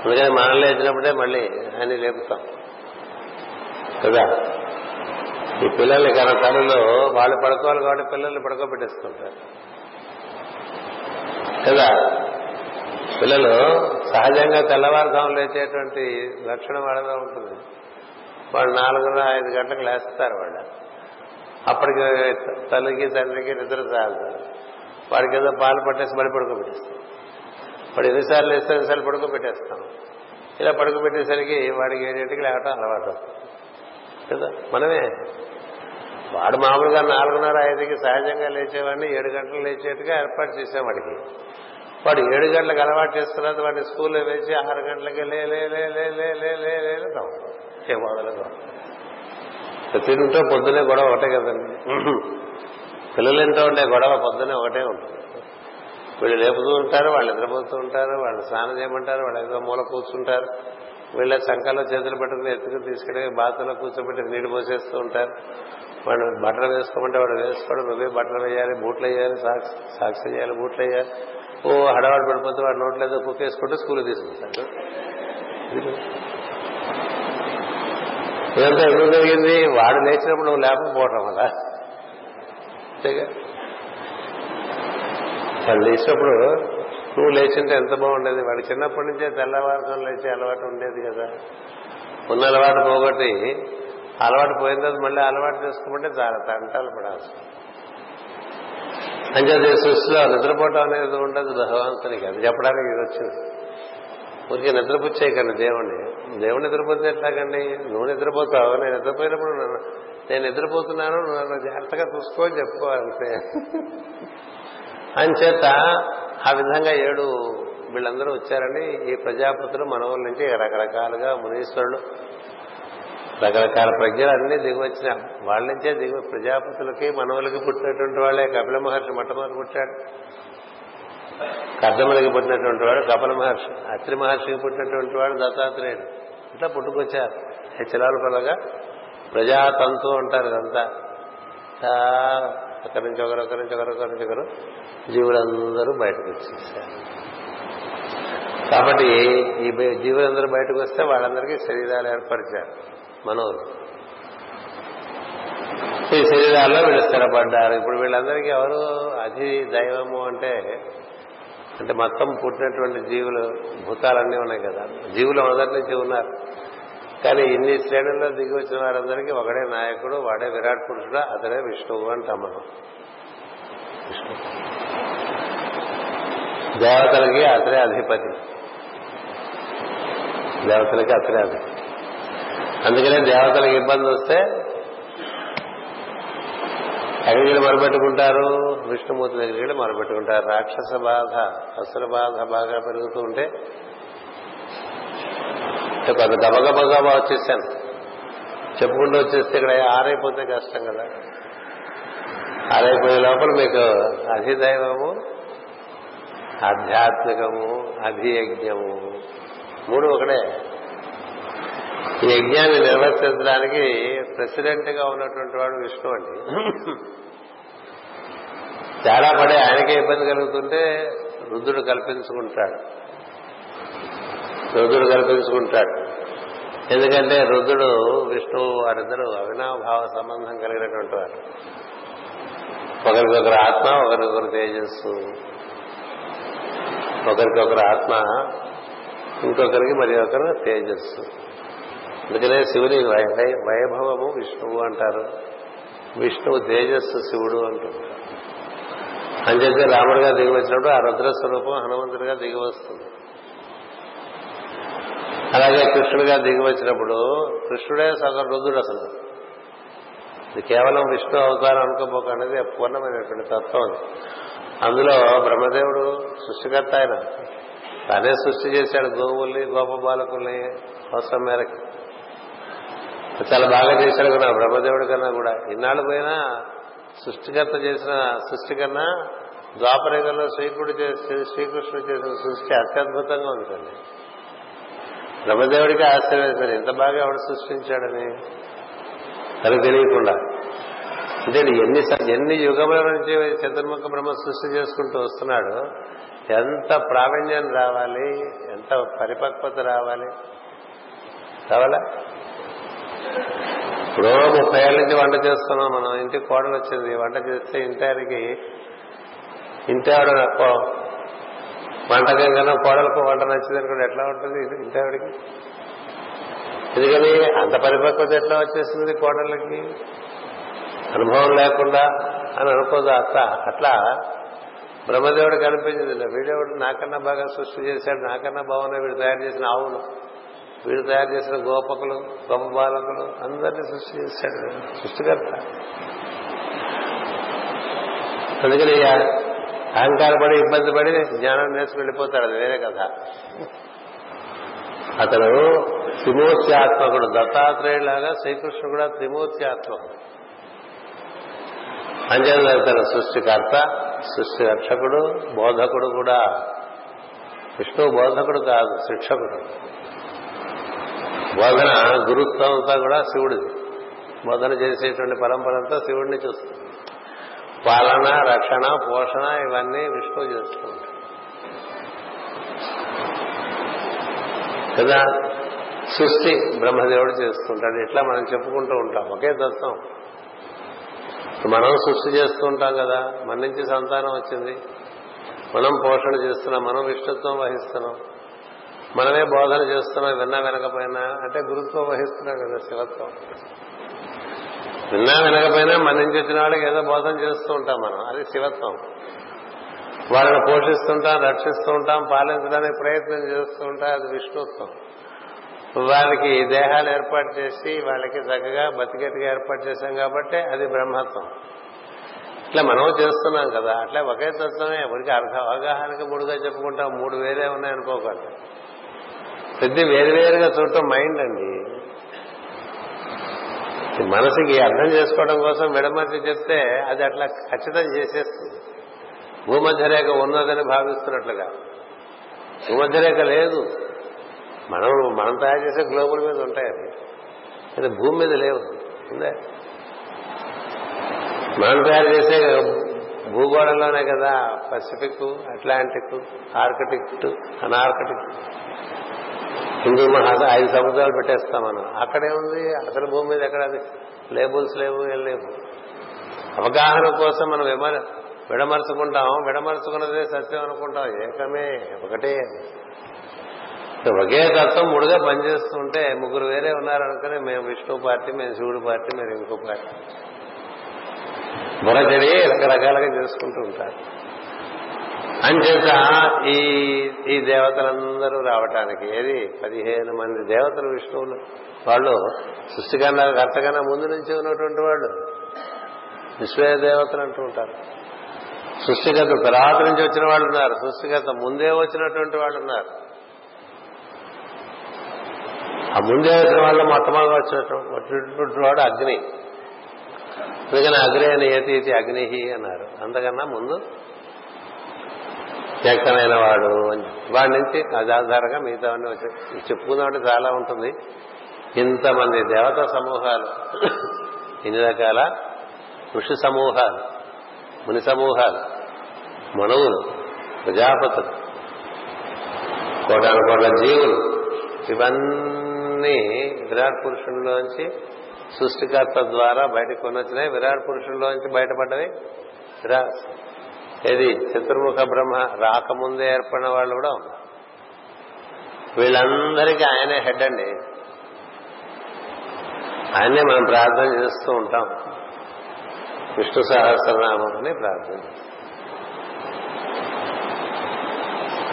అందుకని మనం లేచినప్పుడే మళ్ళీ అని లేపుతాం. కదా? ఈ పిల్లల్ని కన తలలో వాళ్ళు పడుకోవాలి కాబట్టి పిల్లల్ని పడుకోబెట్టేసుకుంటారు. కదా? పిల్లలు సహజంగా తెల్లవారుజాము లేచేటువంటి లక్షణం వాళ్ళలో ఉంటుంది. వాళ్ళు నాలుగున్నర ఐదు గంటలకు లేస్తారు వాళ్ళు. అప్పటికి తల్లికి తండ్రికి నిద్ర చాలు వాడికి ఏదో పాలు పట్టేసి మళ్ళీ పడుకోబెట్టేస్తాం వాడు ఎన్నిసార్లు వేస్తే ఎన్నిసార్లు పడుకోబెట్టేస్తాం ఇలా పడుకోబెట్టేసరికి వాడికి ఏడింటికి లేవటం అలవాటు కదా మనమే వాడు మామూలుగా నాలుగున్నర ఐదుకి సహజంగా లేచేవాడిని ఏడు గంటలు లేచేట్టుగా ఏర్పాటు చేసాం వాడికి వాడు ఏడు గంటలకు అలవాటు చేస్తున్నది వాడిని స్కూల్లో వేసి ఆరు గంటలకి లే లే లే లే లే లే లే లే ఏ మొదలదు తింటూ పొద్దునే గొడవ ఒకటే కదండి. పిల్లలింటూ ఉండే గొడవ పొద్దునే ఒకటే ఉంటుంది. వీళ్ళు లేపుతూ ఉంటారు వాళ్ళు నిద్రపోతూ ఉంటారు వాళ్ళు స్నానం చేయమంటారు వాళ్ళు ఏదో మూల కూర్చుంటారు. వీళ్ళ సంఖలో చేతులు పట్టుకుని ఎత్తుకుని తీసుకెళ్ళి బాతులో కూర్చోబెట్టి నీళ్ళు పోసేస్తూ ఉంటారు. వాడు బట్టలు వేసుకోమంటే వాడు వేసుకోవడం నువ్వే బట్టలు వేయాలి బూట్లు వేయాలి సాక్స్ సాక్స్ వేయాలి బూట్లు వేయాలి. ఓ హడవాడు పడిపోతే వాడు నోట్లేదో ఏదో వేసుకుంటే స్కూల్ తీసుకుంటాడు ఇదంతా ఎందుకు జరిగింది? వాడు లేచినప్పుడు నువ్వు లేకపోవటం వల్ల వాళ్ళు లేచినప్పుడు నువ్వు లేచింటే ఎంత బాగుండేది? వాడు చిన్నప్పటి నుంచే తెల్లవారుతో లేచి అలవాటు ఉండేది కదా. ఉన్న అలవాటు పోగొట్టి అలవాటు పోయిన తర్వాత మళ్ళీ అలవాటు చేసుకోమంటే చాలా తంటాలు పడాల్సి అంచేది సృష్టిలో నిద్రపోవటం అనేది ఉండదు భగవంతునికి. అది చెప్పడానికి ఇది వచ్చింది. ఊరికి నిద్రపుచ్చేయకండి దేవుణ్ణి. దేవుడు నిద్రపోతే ఎట్లాగండి? నువ్వు నిద్రపోతావు? నేను నిద్రపోయినప్పుడు నేను నిద్రపోతున్నాను నువ్వు నన్ను జాగ్రత్తగా చూసుకోని చెప్పుకోవాలంటే అంచేత ఆ విధంగా ఏడు వీళ్ళందరూ వచ్చారని ఈ ప్రజాపతులు మనవుల నుంచి రకరకాలుగా మునీశ్వరులు రకరకాల ప్రజ్ఞలు అన్ని దిగివచ్చిన వాళ్ళ నుంచే దిగు ప్రజాపతులకి మనవులకి పుట్టినటువంటి వాళ్ళే. కపిల మహర్షి మొట్టమొదటి పుట్టాడు. కర్దములకి పుట్టినటువంటి వాడు కపల మహర్షి అత్రి మహర్షికి పుట్టినటువంటి వాడు దత్తాత్రేయుడు. ఇట్లా పుట్టుకొచ్చారు. చిలాలు పలగా ప్రజాతంతు అంటారు ఇదంతా. అక్కడి నుంచి ఒకరు ఒకరి నుంచి ఒకరు ఒకరి నుంచి ఒకరు జీవులందరూ బయటకు వచ్చేసారు. కాబట్టి ఈ జీవులందరూ బయటకు వస్తే వాళ్ళందరికీ శరీరాలు ఏర్పరిచారు మనోరు ఈ శరీరాల్లో వీళ్ళు స్థిరపడ్డారు. ఇప్పుడు వీళ్ళందరికీ ఎవరు అధి దైవము అంటే అంటే మొత్తం పుట్టినటువంటి జీవులు భూతాలన్నీ ఉన్నాయి కదా. జీవులు మొదటి నుంచి ఉన్నారు. కానీ ఇన్ని శ్రేణుల్లో దిగి వచ్చిన వారందరికీ ఒకడే నాయకుడు వాడే విరాట్ పురుషుడు అతడే విష్ణువు అంటాం మనం దేవతలకి అతడే అధిపతి. దేవతలకి అతడే అధిపతి. అందుకనే దేవతలకు ఇబ్బంది వస్తే ఎక్కడికి మొరబెట్టుకుంటారు విష్ణుమూర్తి దగ్గరికి వెళ్ళి మొరబెట్టుకుంటారు. రాక్షస బాధ అసుర బాధ బాగా పెరుగుతూ ఉంటే కొంత గబగబగా వచ్చేసాను. చెప్పుకుంటూ వచ్చేస్తే ఇక్కడ ఆరైపోతే కష్టం కదా. ఆరైపోయే లోపల మీకు అధిదైవము ఆధ్యాత్మికము అధియజ్ఞము మూడు ఒకడే ఈ యజ్ఞాన్ని నిర్వర్తించడానికి ప్రెసిడెంట్గా ఉన్నటువంటి వాడు విష్ణు అండి. చాలా పడే ఆయనకే ఇబ్బంది కలుగుతుంటే రుద్రుడు కల్పించుకుంటాడు. రుద్రుడు కల్పించుకుంటాడు. ఎందుకంటే రుద్రుడు విష్ణువు వారిద్దరూ అవినాభావ సంబంధం కలిగినటువంటి వారు. ఒకరికొకరు ఆత్మ ఒకరికొకరు తేజస్సు. ఒకరికొకరు ఆత్మ ఇంకొకరికి మరి ఒకరు తేజస్సు. అందుకనే శివుని వైభవము విష్ణువు అంటారు. విష్ణువు తేజస్సు శివుడు అంటుంటారు. అంచేతే రాముడిగా దిగి వచ్చినప్పుడు ఆ రుద్ర స్వరూపం హనుమంతుడిగా దిగి వస్తుంది. అలాగే కృష్ణుడిగా దిగి వచ్చినప్పుడు కృష్ణుడే సగం రుద్రుడు అసలు. ఇది కేవలం విష్ణు అవతారం అనుకోపోకనేది పూర్ణమైనటువంటి తత్వం అది. అందులో బ్రహ్మదేవుడు సృష్టికర్త ఆయన. తానే సృష్టి చేశాడు గోవుల్ని గోప బాలకుల్ని అవసరం మేరకు. చాలా బాగా చేశాడు కదా బ్రహ్మదేవుడి కన్నా కూడా. ఇన్నాళ్ళు పోయినా సృష్టికర్త చేసిన సృష్టి కన్నా ద్వాపరయుగంలో శ్రీకుడు శ్రీకృష్ణుడు చేసిన సృష్టి అత్యద్భుతంగా ఉంటుంది బ్రహ్మదేవుడికి ఆశ్చర్యం వేశారు ఇంత బాగా ఎవడు సృష్టించాడని తనకు తెలియకుండా. అంటే ఎన్ని ఎన్ని యుగముల నుంచి చతుర్ముఖ బ్రహ్మ సృష్టి చేసుకుంటూ వస్తున్నాడు ఎంత ప్రావీణ్యం రావాలి ఎంత పరిపక్వత రావాలి. కావాలా? ఇప్పుడు ముప్పై ఏళ్ళ నుంచి వంట చేస్తున్నాం మనం. ఇంటికి కోడలు వచ్చింది. వంట చేస్తే ఇంటారికి ఇంటావిడ వంటకం కన్నా కోడలకు వంట నచ్చింది అనుకోండి ఎట్లా ఉంటుంది ఇంటావిడికి ఎందుకని అంత పరిపక్వత ఎట్లా వచ్చేసింది కోడళ్ళకి? అనుభవం లేకుండా అని అనుకోదు అత్త. అట్లా బ్రహ్మదేవుడు కనిపించింది. వీడేవాడు? నాకన్నా బాగా సృష్టి చేశాడు. నాకన్నా బాగున్నా వీడు తయారు చేసిన ఆవులు. వీడు తయారు చేసిన గోపకులు గొప్ప బాలకులు అందరినీ సృష్టి చేశాడు. సృష్టికర్త. అందుకని అహంకారపడి ఇబ్బంది పడి జ్ఞానం నేర్చి వెళ్ళిపోతాడు. అది వేరే కథ. అతను త్రిమూర్త్యాత్మకుడు దత్తాత్రేయులాగా శ్రీకృష్ణుడు కూడా త్రిమూర్త్యాత్మకుడు. అంజన తన సృష్టికర్త సృష్టి రక్షకుడు బోధకుడు కూడా. విష్ణువు బోధకుడు కాదు శిక్షకుడు. బోధన గురుత్వం అంతా కూడా శివుడిది. బోధన చేసేటువంటి పరంపర అంతా శివుడిని చూస్తుంది. పాలన రక్షణ పోషణ ఇవన్నీ విష్ణువు చేస్తుంది. కదా? సృష్టి బ్రహ్మదేవుడు చేస్తుంటాడు. ఇట్లా మనం చెప్పుకుంటూ ఉంటాం. ఒకే తత్వం. మనం సృష్టి చేస్తూ ఉంటాం కదా? మన నుంచి సంతానం వచ్చింది. మనం పోషణ చేస్తున్నాం. మనం విష్ణుత్వం వహిస్తున్నాం. మనమే బోధన చేస్తున్నాం విన్నా వినకపోయినా. అంటే గురుత్వం వహిస్తున్నాం కదా శివత్వం. విన్నా వినకపోయినా మన నుంచి వచ్చిన వాళ్ళకి ఏదో బోధన చేస్తూ ఉంటాం మనం. అది శివత్వం. వాళ్ళని పోషిస్తుంటాం రక్షిస్తూ ఉంటాం పాలించడానికి ప్రయత్నం చేస్తూ ఉంటాం అది విష్ణుత్వం. వాళ్ళకి దేహాలు ఏర్పాటు చేసి వాళ్ళకి చక్కగా బతికెట్టుగా ఏర్పాటు చేశాం కాబట్టి అది బ్రహ్మత్వం. ఇట్లా మనం చేస్తున్నాం కదా అట్లా ఒకే తత్వమే. ఎవరికి అర్థ అవగాహనకి మూడుగా చెప్పుకుంటాం మూడు వేరే ఉన్నాయనుకోకండి. ప్రతి వేరువేరుగా చూడటం మైండ్ అండి. మనసుకి అర్థం చేసుకోవడం కోసం విడమర్చి చెప్తే అది అట్లా ఖచ్చితం చేసేస్తుంది. భూమధ్యరేఖ ఉన్నదని భావిస్తున్నట్లుగా. భూమధ్యరేఖ లేదు. మనం మనం తయారు చేసే గ్లోబుల్ మీద ఉంటాయి అవి అది భూమి మీద లేవు. ఉందే? మనం తయారు చేసే భూగోళంలోనే కదా Pacific Atlantic Arctic Antarctic Hindu మహాస ఐదు సముద్రాలు పెట్టేస్తాం మనం. అక్కడే ఉంది అసలు భూమి మీద ఎక్కడ అది లేబుల్స్ లేవు ఏం లేవు. అవగాహన కోసం మనం విమర విడమరుచుకుంటాం. విడమరుచుకున్నదే సత్యం అనుకుంటాం. ఏకమే ఒకటే. ఒకే తత్వం ముడుగా పనిచేస్తుంటే ముగ్గురు వేరే ఉన్నారనుకుని మేము విష్ణు పార్టీ మేము శివుడు పార్టీ మేము ఇంకో పార్టీ. బురజడి రకరకాలుగా చేసుకుంటూ ఉంటారు. అంచేత ఈ ఈ దేవతలందరూ రావటానికి ఏది? పదిహేను మంది దేవతలు విష్ణువులు. వాళ్ళు సృష్టికన్నా కర్తకన్నా ముందు నుంచి ఉన్నటువంటి వాళ్ళు. విశ్వే దేవతలు అంటూ ఉంటారు. సృష్టిగత తర్వాత నుంచి వచ్చిన వాళ్ళు ఉన్నారు. సృష్టిగత ముందే వచ్చినటువంటి వాళ్ళు ఉన్నారు. ఆ ముందే వచ్చిన వాళ్ళు మొట్టమొదటి వచ్చినటువంటి వాడు అగ్ని. అందుకని అగ్ని అని ఏతి అగ్నిహి అన్నారు. అంతకన్నా ముందు వ్యక్తమైన వాడు అని వాడి నుంచి ఆధారంగా మిగతా వచ్చాయి చెప్పుకుందామంటే చాలా ఉంటుంది. ఇంతమంది దేవతా సమూహాలు. ఇన్ని రకాల ఋషి సమూహాలు ముని సమూహాలు మనవులు ప్రజాపతులు కోటాను కోట్ల జీవులు. ఇవన్నీ విరాట్ పురుషుల్లోంచి సృష్టికర్త ద్వారా బయటకు వచ్చినాయి విరాట్ పురుషుల్లోంచి బయటపడ్డవి. విరాట్ ఏది? చతుర్ముఖ బ్రహ్మ రాకముందే ఏర్పడిన వాళ్ళు కూడా ఉన్నారు. వీళ్ళందరికీ ఆయనే హెడ్ అండి. ఆయనే మనం ప్రార్థన చేస్తూ ఉంటాం. విష్ణు సహస్రనామం అని ప్రార్థన చేస్తాం.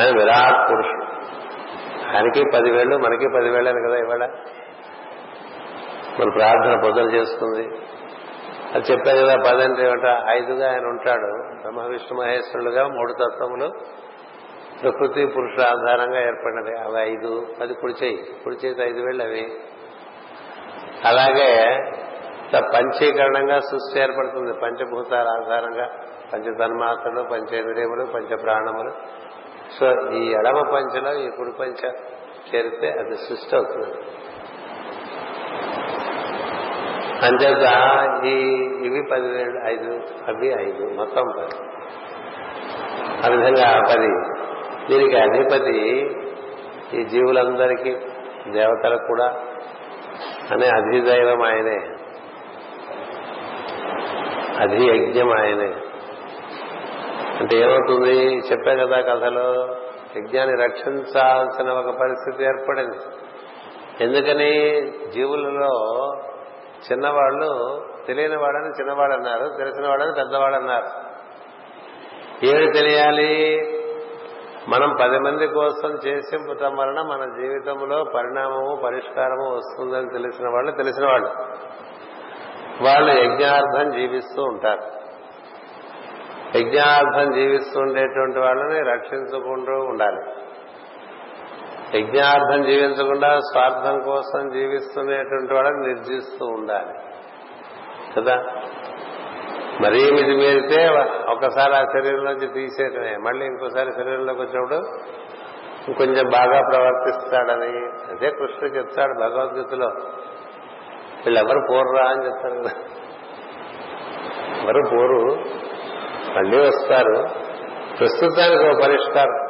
ఆయన విరాట్ పురుషుడు. ఆయనకి పదివేళ్ళు మనకి పదివేళ్ళని కదా ఇవాళ. మన ప్రార్థన పొద్దులు చేసుకుంది. అది చెప్పారు కదా పదంటే ఏమిట ఐదుగా ఆయన ఉంటాడు. బ్రహ్మ విష్ణు మహేశ్వరులుగా మూడు తత్వములు. ప్రకృతి పురుషుల ఆధారంగా ఏర్పడినవి. అవి ఐదు అది కుడి చేయి. కుడి చేతి ఐదు వేళ్ళు అవి. అలాగే పంచీకరణంగా సృష్టి ఏర్పడుతుంది. పంచభూతాల ఆధారంగా పంచతన్మాత్రలు పంచేంద్రియములు పంచ ప్రాణములు సో ఈ ఎడమ పంచలో ఈ కుడి పంచ చేరితే అది సృష్టి అవుతుంది. అంచేత ఈ ఇవి పదిహేడు ఐదు అవి ఐదు మొత్తం పది. ఆ విధంగా పది. దీనికి అధిపతి ఈ జీవులందరికీ దేవతలకు కూడా అనే అధిదైవం ఆయనే. అధియజ్ఞం ఆయనే. అంటే ఏమవుతుంది? చెప్పే కదా కథలో యజ్ఞాన్ని రక్షించాల్సిన ఒక పరిస్థితి ఏర్పడింది. ఎందుకని? జీవులలో చిన్నవాళ్ళు తెలియని వాడని చిన్నవాడు అన్నారు తెలిసిన వాడని పెద్దవాడు అన్నారు ఏమి తెలియాలి? మనం పది మంది కోసం చేసింపటం వలన మన జీవితంలో పరిణామము పరిష్కారము వస్తుందని తెలిసిన వాళ్ళు తెలిసిన వాళ్ళు వాళ్ళు యజ్ఞార్థం జీవిస్తూ ఉంటారు. యజ్ఞార్థం జీవిస్తూ ఉండేటువంటి వాళ్ళని రక్షించుకుంటూ ఉండాలి. యజ్ఞార్థం జీవించకుండా స్వార్థం కోసం జీవిస్తున్నటువంటి వాళ్ళని నిర్జిస్తూ ఉండాలి. కదా? మరీ మిది మీరితే ఒకసారి ఆ శరీరంలోంచి తీసేయటమే. మళ్ళీ ఇంకోసారి శరీరంలోకి వచ్చినప్పుడు ఇంకొంచెం బాగా ప్రవర్తిస్తాడని. అదే కృష్ణుడు చెప్తాడు భగవద్గీతలో. వీళ్ళెవరు పోరురా అని చెప్తారు కదా. ఎవరు పోరు? మళ్ళీ వస్తారు. ప్రస్తుతానికి ఒక పరిష్కారం.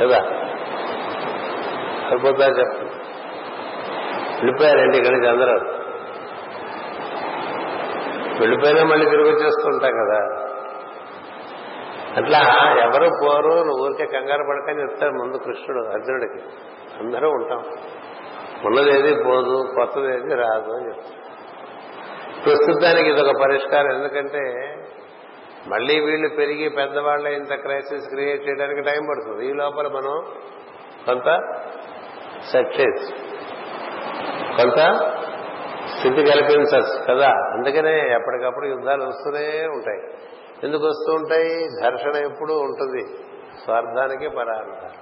కదా? అయిపోతా చెప్పు. వెళ్ళిపోయారండి ఇక్కడి నుంచి అందరూ వెళ్ళిపోయినా మళ్ళీ తిరిగి వచ్చేస్తుంటాం కదా? అట్లా ఎవరు పోరు నువ్వు ఊరికే కంగారు పడకని చెప్తాడు ముందు కృష్ణుడు అర్జునుడికి. అందరూ ఉంటాం. ఉన్నదేది పోదు కొత్తదేది రాదు అని చెప్తాడు ప్రస్తుతానికి ఇదొక పరిష్కారం. ఎందుకంటే మళ్ళీ వీళ్ళు పెరిగి పెద్దవాళ్ళ ఇంత క్రైసిస్ క్రియేట్ చేయడానికి టైం పడుతుంది. ఈ లోపల మనం కొంత సక్సెస్ కొంత స్థితి కల్పించచ్చు కదా? అందుకనే ఎప్పటికప్పుడు యుద్ధాలు వస్తూనే ఉంటాయి. ఎందుకు వస్తూ ఉంటాయి? ఘర్షణ ఎప్పుడూ ఉంటుంది. స్వార్థానికి పరార్థ.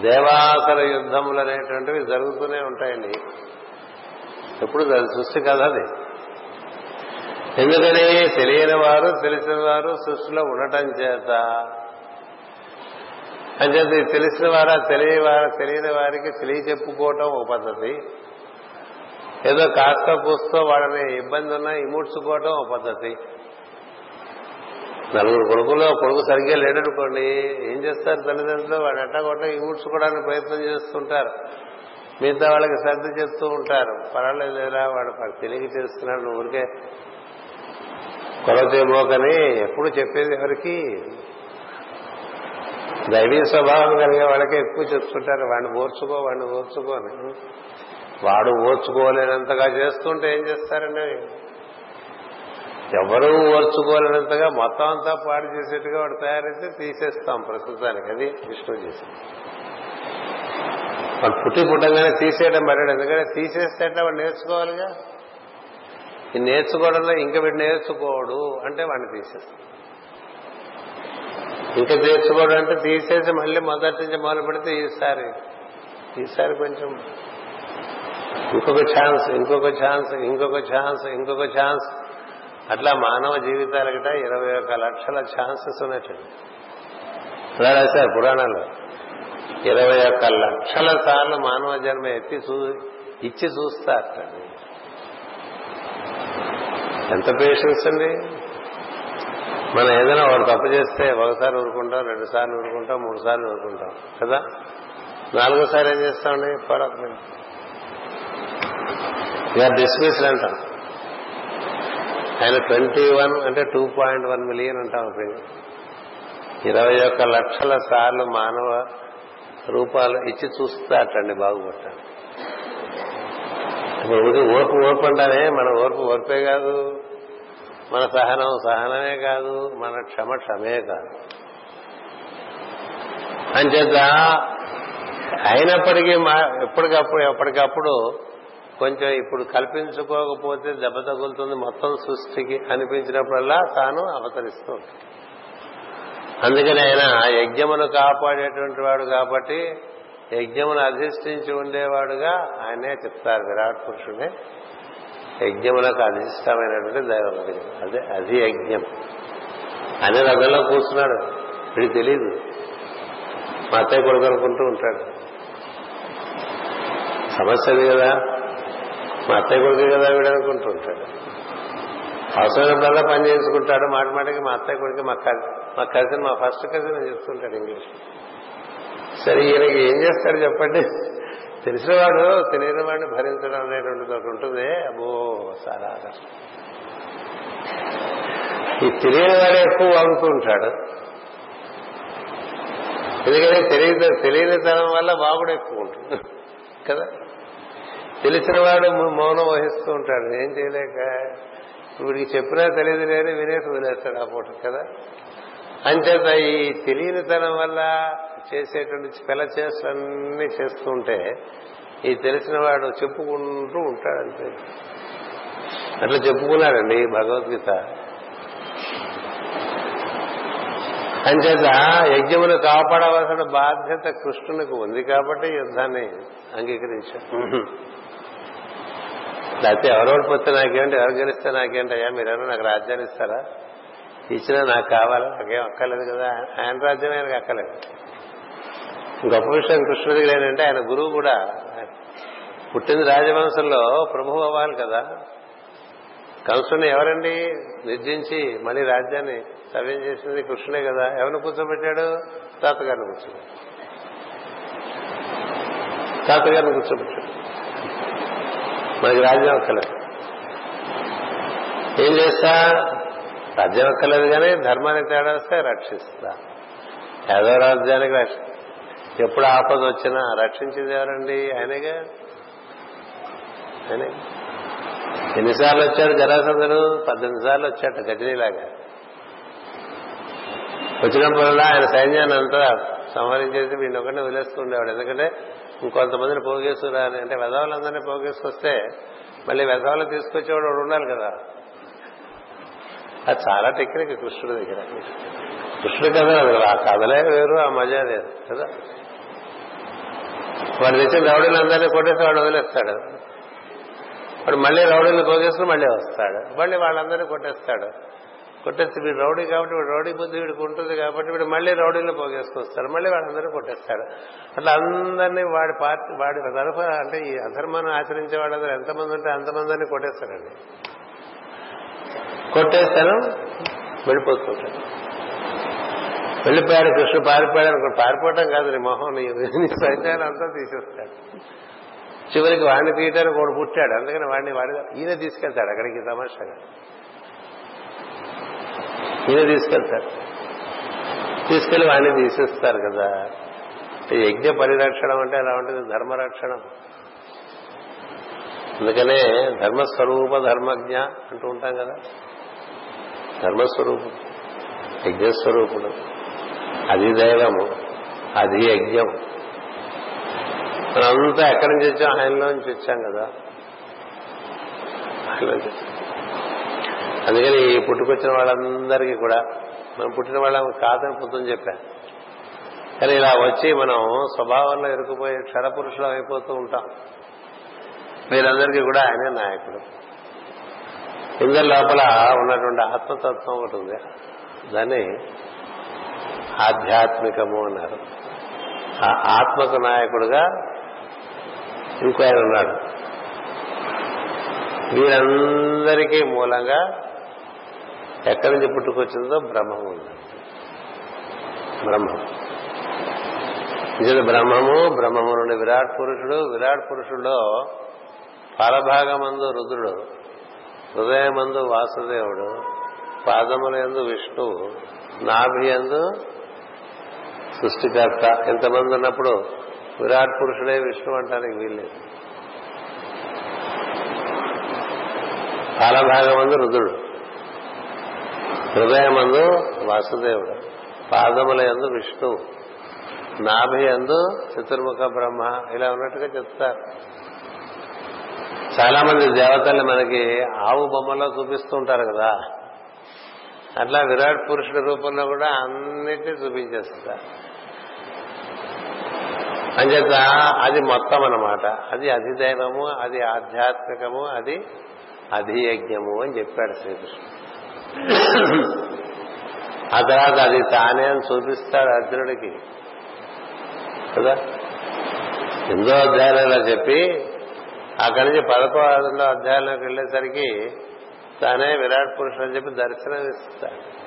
దేవాసర యుద్ధములు అనేటువంటివి జరుగుతూనే ఉంటాయండి. ఎప్పుడు సృష్టి కదా అది. ఎందుకని తెలియని వారు తెలిసిన వారు సృష్టిలో ఉండటం చేత. అంచేత ఈ తెలిసిన వారా తెలియని వారా తెలియని వారికి తెలియ చెప్పుకోవటం ఒక పద్ధతి. ఏదో కాస్త కూస్తో వాళ్ళని ఇబ్బంది ఉన్నా ఇముడ్చుకోవటం ఒక పద్ధతి. నలుగురు కొడుకులో కొడుకు సరిగ్గా లేడనుకోండి ఏం చేస్తారు తల్లిదండ్రులు? వాడు ఎట్టా కొట్ట ఇముడ్చుకోవడానికి ప్రయత్నం చేస్తుంటారు. మిగతా వాళ్ళకి శ్రద్ధ చెప్తూ ఉంటారు. పర్వాలేదు లేరా వాడు తెలియ చేస్తున్నాడు ఊరికే కొలతేమోకని ఎప్పుడు చెప్పేది ఎవరికి? దైవీ స్వభావం కలిగే వాళ్ళకి ఎక్కువ చెప్తుంటారు. వాడిని ఓర్చుకో వాడిని ఓర్చుకో అని. వాడు ఓర్చుకోలేనంతగా చేస్తుంటే ఏం చేస్తారండి? ఎవరూ ఓర్చుకోలేనంతగా మొత్తం అంతా పాడు చేసేట్టుగా వాడు తయారైతే తీసేస్తాం ప్రస్తుతానికి. అది విష్ణు చేసింది. వాడు పుట్టి పుట్టంగానే తీసేయడం మర్యాద ఎందుకంటే తీసేస్తే వాడు నేర్చుకోవాలిగా? ఈ నేర్చుకోవడంలో ఇంకా వీడు నేర్చుకోడు అంటే వాడిని తీసేస్తాం ఇంకా నేర్చుకోవడం అంటే తీసేసి మళ్ళీ మొదటి నుంచి మొదలు పెడితే ఈసారి ఈసారి కొంచెం ఇంకొక ఛాన్స్ ఇంకొక ఛాన్స్ ఇంకొక ఛాన్స్ ఇంకొక ఛాన్స్. అట్లా మానవ జీవితాలకిట ఇరవై ఒక్క లక్షల ఛాన్సెస్ ఉన్నట్టు ఇలా రాశారు పురాణాలు? ఇరవై ఒక్క లక్షల సార్లు మానవ జన్మ ఎత్తి చూ ఇచ్చి చూస్తారట ఎంత పేషెన్స్ అండి? మనం ఏదైనా వాడు తప్పు చేస్తే ఒకసారి ఊరుకుంటాం రెండు సార్లు ఊరుకుంటాం మూడు సార్లు ఊరుకుంటాం కదా? నాలుగోసారి ఏం చేస్తామండి? పొరపాటు యూఆర్ డిస్మిస్డ్ అంటాం. ఆయన ట్వంటీ వన్ అంటే టూ పాయింట్ వన్ మిలియన్ అంటాం ఇప్పుడు ఇరవై ఒక్క లక్షల సార్లు మానవ రూపాలు ఇచ్చి చూస్తాటండి బాగుపడతాను ఇప్పుడు ఓర్పు ఓర్పు అంటానే మన ఓర్పు ఓర్పే కాదు. మన సహనం సహనమే కాదు. మన క్షమ క్షమే కాదు. అంచేత అయినప్పటికీ మా ఎప్పటికప్పుడు ఎప్పటికప్పుడు కొంచెం ఇప్పుడు కల్పించుకోకపోతే దెబ్బ తగులుతుంది మొత్తం సృష్టికి అనిపించినప్పుడల్లా తాను అవతరిస్తూ ఉంటాడు. అందుకని ఆయన యజ్ఞమును కాపాడేటువంటి వాడు కాబట్టి యజ్ఞమును అధిష్ఠించి ఉండేవాడుగా ఆయనే చెప్తారు విరాట్ పురుషుడే. యజ్ఞములకు అధిష్టమైనటువంటి దైవం అదే. అది యజ్ఞం. అనే రథంలో కూర్చున్నాడు. వీడికి తెలియదు మా అత్తయ్య కొడుకు అనుకుంటూ ఉంటాడు. సమస్యది కదా. మా అత్తయ్య కొడుకు కదా వీడు అనుకుంటూ ఉంటాడు. అవసరమైనప్పుడల్లా పని చేసుకుంటాడు. మాట మాటకి మా అత్తయ్య కొడుకు మా మా కజిన్ మా ఫస్ట్ కజిన్ అని చెప్తుంటాడు ఇంగ్లీష్. సరే ఈయనకి ఏం చేస్తాడు చెప్పండి? తెలిసినవాడు తెలియని వాడిని భరించడం అనేటువంటిది ఒకటి ఉంటుంది. అబ్బో సారా ఈ తెలియని వాడే ఎక్కువ వాగుతూ ఉంటాడు ఎందుకంటే తెలియదు తెలియని తనం వల్ల బాగుడు ఎక్కువ ఉంటుంది. కదా? తెలిసిన వాడు మౌనం వహిస్తూ ఉంటాడు. ఏం చేయలేక? వీడికి చెప్పినా తెలియదు లేని వినేసి వదిలేస్తాడు ఆ పూట కదా? అంచేత ఈ తెలియనితనం వల్ల చేసేటువంటి పిల్ల చేష్టలన్నీ చేస్తుంటే ఈ తెలిసిన వాడు చెప్పుకుంటూ ఉంటాడు అట్లా చెప్పుకున్నాడండి భగవద్గీత. అంచేత యజ్ఞమును కాపాడవలసిన బాధ్యత కృష్ణునికి ఉంది కాబట్టి యుద్ధాన్ని అంగీకరించాడు. లేకపోతే ఎవరెవరు పోతే నాకేంటి ఎవరు గెలిస్తే నాకేంటి అయ్యా? మీరెవరు నాకు రాజ్యాన్ని ఇస్తారా? ఇచ్చినా నాకు కావాలా? నాకేం అక్కర్లేదు కదా? ఆయన రాజ్యం ఆయనకు అక్కర్లేదు. గొప్ప విషయం కృష్ణుడి దగ్గర ఏంటంటే ఆయన గురువు కూడా పుట్టింది రాజవంశంలో ప్రభు అవ్వాలి కదా. కంసుని ఎవరండి? నిర్జించి మళ్ళీ రాజ్యాన్ని సవ్యం చేసింది కృష్ణుడే కదా. ఎవరిని కూర్చోబెట్టాడు? తాతగారిని కూర్చోబెట్టాడు. తాతగారిని కూర్చోబెట్టాడు. మనకి రాజ్యం ఒక్కలేదు ఏం చేస్తా? రాజ్యం ఒక్కలేదు కానీ ధర్మాన్ని తేడా వస్తే రక్షిస్తా ఏదో రాజ్యానికి రక్షిస్తా ఎప్పుడు ఆపద వచ్చినా రక్షించింది ఎవరండి? ఆయనగా ఆయనే. ఎన్నిసార్లు వచ్చాడు జరాసంధుడు? పద్దెనిమిది సార్లు వచ్చాట గజనీలాగా. వచ్చినప్పుడల్లా ఆయన సైన్యాన్ని అంతా సంహరించేసి వీడిని ఒకటే వదిలేసుకుండేవాడు ఎందుకంటే ఇంకొంతమందిని పోగేసుకురా అని. అంటే వెధవలందరినీ పోగేసుకొస్తే మళ్ళీ వెధవలు తీసుకొచ్చేవాడు వాడు ఉండాలి కదా. అది చాలా టెక్నిక్ కృష్ణుడి దగ్గర. కృష్ణుడి కథ ఆ కథలే వేరు ఆ మజా లేదు కదా? వాడు తెచ్చిన రౌడీలందరినీ కొట్టేసి వాడు వదిలేస్తాడు. వాడు మళ్ళీ రౌడీని పోగేసుకుని మళ్ళీ వస్తాడు. మళ్ళీ వాళ్ళందరినీ కొట్టేస్తాడు. కొట్టేస్తే వీడు రౌడీ కాబట్టి వీడు రౌడీ బుద్ధి వీడికి ఉంటుంది కాబట్టి వీడు మళ్ళీ రౌడీని పోగేసుకొస్తాడు. మళ్ళీ వాళ్ళందరూ కొట్టేస్తాడు. అట్లా అందరినీ వాడి పార్టీ వాడి తరఫు అంటే ఈ అధర్మాన్ని ఆచరించే వాళ్ళందరూ ఎంతమంది ఉంటే అంతమందిని కొట్టేస్తాడండి కొట్టేస్తాను వెళ్ళిపోతుంటాడు వెళ్ళిపోయాడు కృష్ణుడు పారిపోయాడు అనుకో పారిపోవటం కాదు నీ మొహం నీ నీ సైన్యాన్ని అంతా తీసేస్తాడు. చివరికి వాడిని తీయటానికి వాడు పుట్టాడు అందుకని వాడిని వాడి ఈయన తీసుకెళ్తాడు అక్కడికి తమాషాగా ఈయన తీసుకెళ్తాడు. తీసుకెళ్ళి వాడిని తీసేస్తారు కదా. యజ్ఞ పరిరక్షణం అంటే ఎలా ఉంటుంది? ధర్మరక్షణం. అందుకనే ధర్మస్వరూప ధర్మజ్ఞ అంటూ ఉంటాం కదా. ధర్మస్వరూపుడు యజ్ఞస్వరూపుడు. అది దైవము అది యజ్ఞం. మనంతా ఎక్కడి నుంచి వచ్చాం? ఆయనలోంచి వచ్చాం కదా. అందుకని ఈ పుట్టుకొచ్చిన వాళ్ళందరికీ కూడా మనం పుట్టిన వాళ్ళం కాదని పుత్రం చెప్పా. కానీ ఇలా వచ్చి మనం స్వభావంలో ఇరుకుపోయి క్షరపురుషులం అయిపోతూ ఉంటాం. మీరందరికీ కూడా ఆయనే నాయకుడు. ఇందరి లోపల ఉన్నటువంటి ఆత్మతత్వం ఒకటి ఉంది. దాన్ని ఆధ్యాత్మికము అన్నారు. ఆ ఆత్మకు నాయకుడుగా ఇంకో ఆయన ఉన్నాడు వీరందరికీ మూలంగా ఎక్కడి నుంచి పుట్టుకొచ్చిందో బ్రహ్మం ఉంది బ్రహ్మం ఇది బ్రహ్మము బ్రహ్మము నుండి విరాట్ పురుషుడు విరాట్ పురుషుల్లో పరభాగమందు రుద్రుడు హృదయమందు వాసుదేవుడు పాదములందు విష్ణువు నాభియందు సృష్టికర్త. ఇంతమంది ఉన్నప్పుడు విరాట్ పురుషుడే విష్ణు అంటానికి వీల్లేదు. పాలభాగమందు రుద్రుడు. హృదయమందు వాసుదేవుడు. పాదముల ఎందు విష్ణువు నాభి ఎందు చతుర్ముఖ బ్రహ్మ. ఇలా ఉన్నట్టుగా చెప్తారు. చాలా మంది దేవతల్ని మనకి ఆవు బొమ్మలో చూపిస్తూ ఉంటారు కదా. అట్లా విరాట్ పురుషుడి రూపంలో కూడా అన్నిటినీ చూపించేస్తారు. అంచేత అది మొత్తం అన్నమాట. అది అధిదైవము అది ఆధ్యాత్మికము అది అధియజ్ఞము అని చెప్పాడు శ్రీకృష్ణుడు. ఆ తర్వాత అది తానే అని చూపిస్తాడు అర్జునుడికి. కదా? ఎనిమిదో అధ్యాయంలో చెప్పి అక్కడి నుంచి పదకొండో అధ్యాయంలోకి వెళ్ళేసరికి తానే విరాట్ పురుషుడు అని చెప్పి దర్శనం ఇస్తాడు.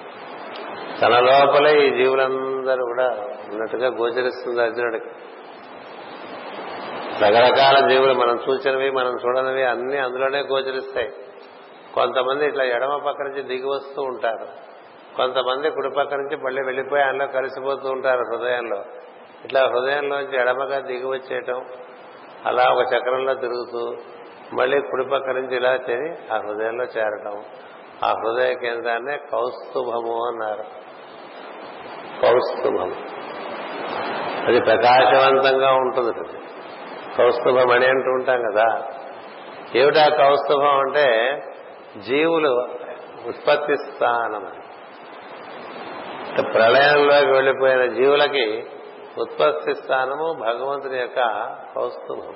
తన లోపలే ఈ జీవులందరూ కూడా ఉన్నట్టుగా గోచరిస్తుంది అర్జునుడికి. రకరకాల జీవులు మనం చూచినవి మనం చూడనివి అన్ని అందులోనే గోచరిస్తాయి. కొంతమంది ఇట్లా ఎడమ పక్క నుంచి దిగి వస్తూ ఉంటారు. కొంతమంది కుడి పక్క నుంచి మళ్ళీ వెళ్ళిపోయి అందులో కలిసిపోతూ ఉంటారు హృదయంలో. ఇట్లా హృదయంలోంచి ఎడమగా దిగి వచ్చేయటం అలా ఒక చక్రంలో తిరుగుతూ మళ్ళీ కుడి పక్క నుంచి ఇలా చేరి ఆ హృదయంలో చేరటం. ఆ హృదయ కేంద్రాన్నే కౌస్తుభము అన్నారు. కౌస్తుభం అది ప్రకాశవంతంగా ఉంటుంది కౌస్తుభం అని అంటూ ఉంటాం కదా. ఏమిటా కౌస్తుభం అంటే జీవులు ఉత్పత్తి స్థానం ప్రళయంలోకి వెళ్ళిపోయిన జీవులకి ఉత్పత్తి స్థానము భగవంతుని యొక్క కౌస్తుభం.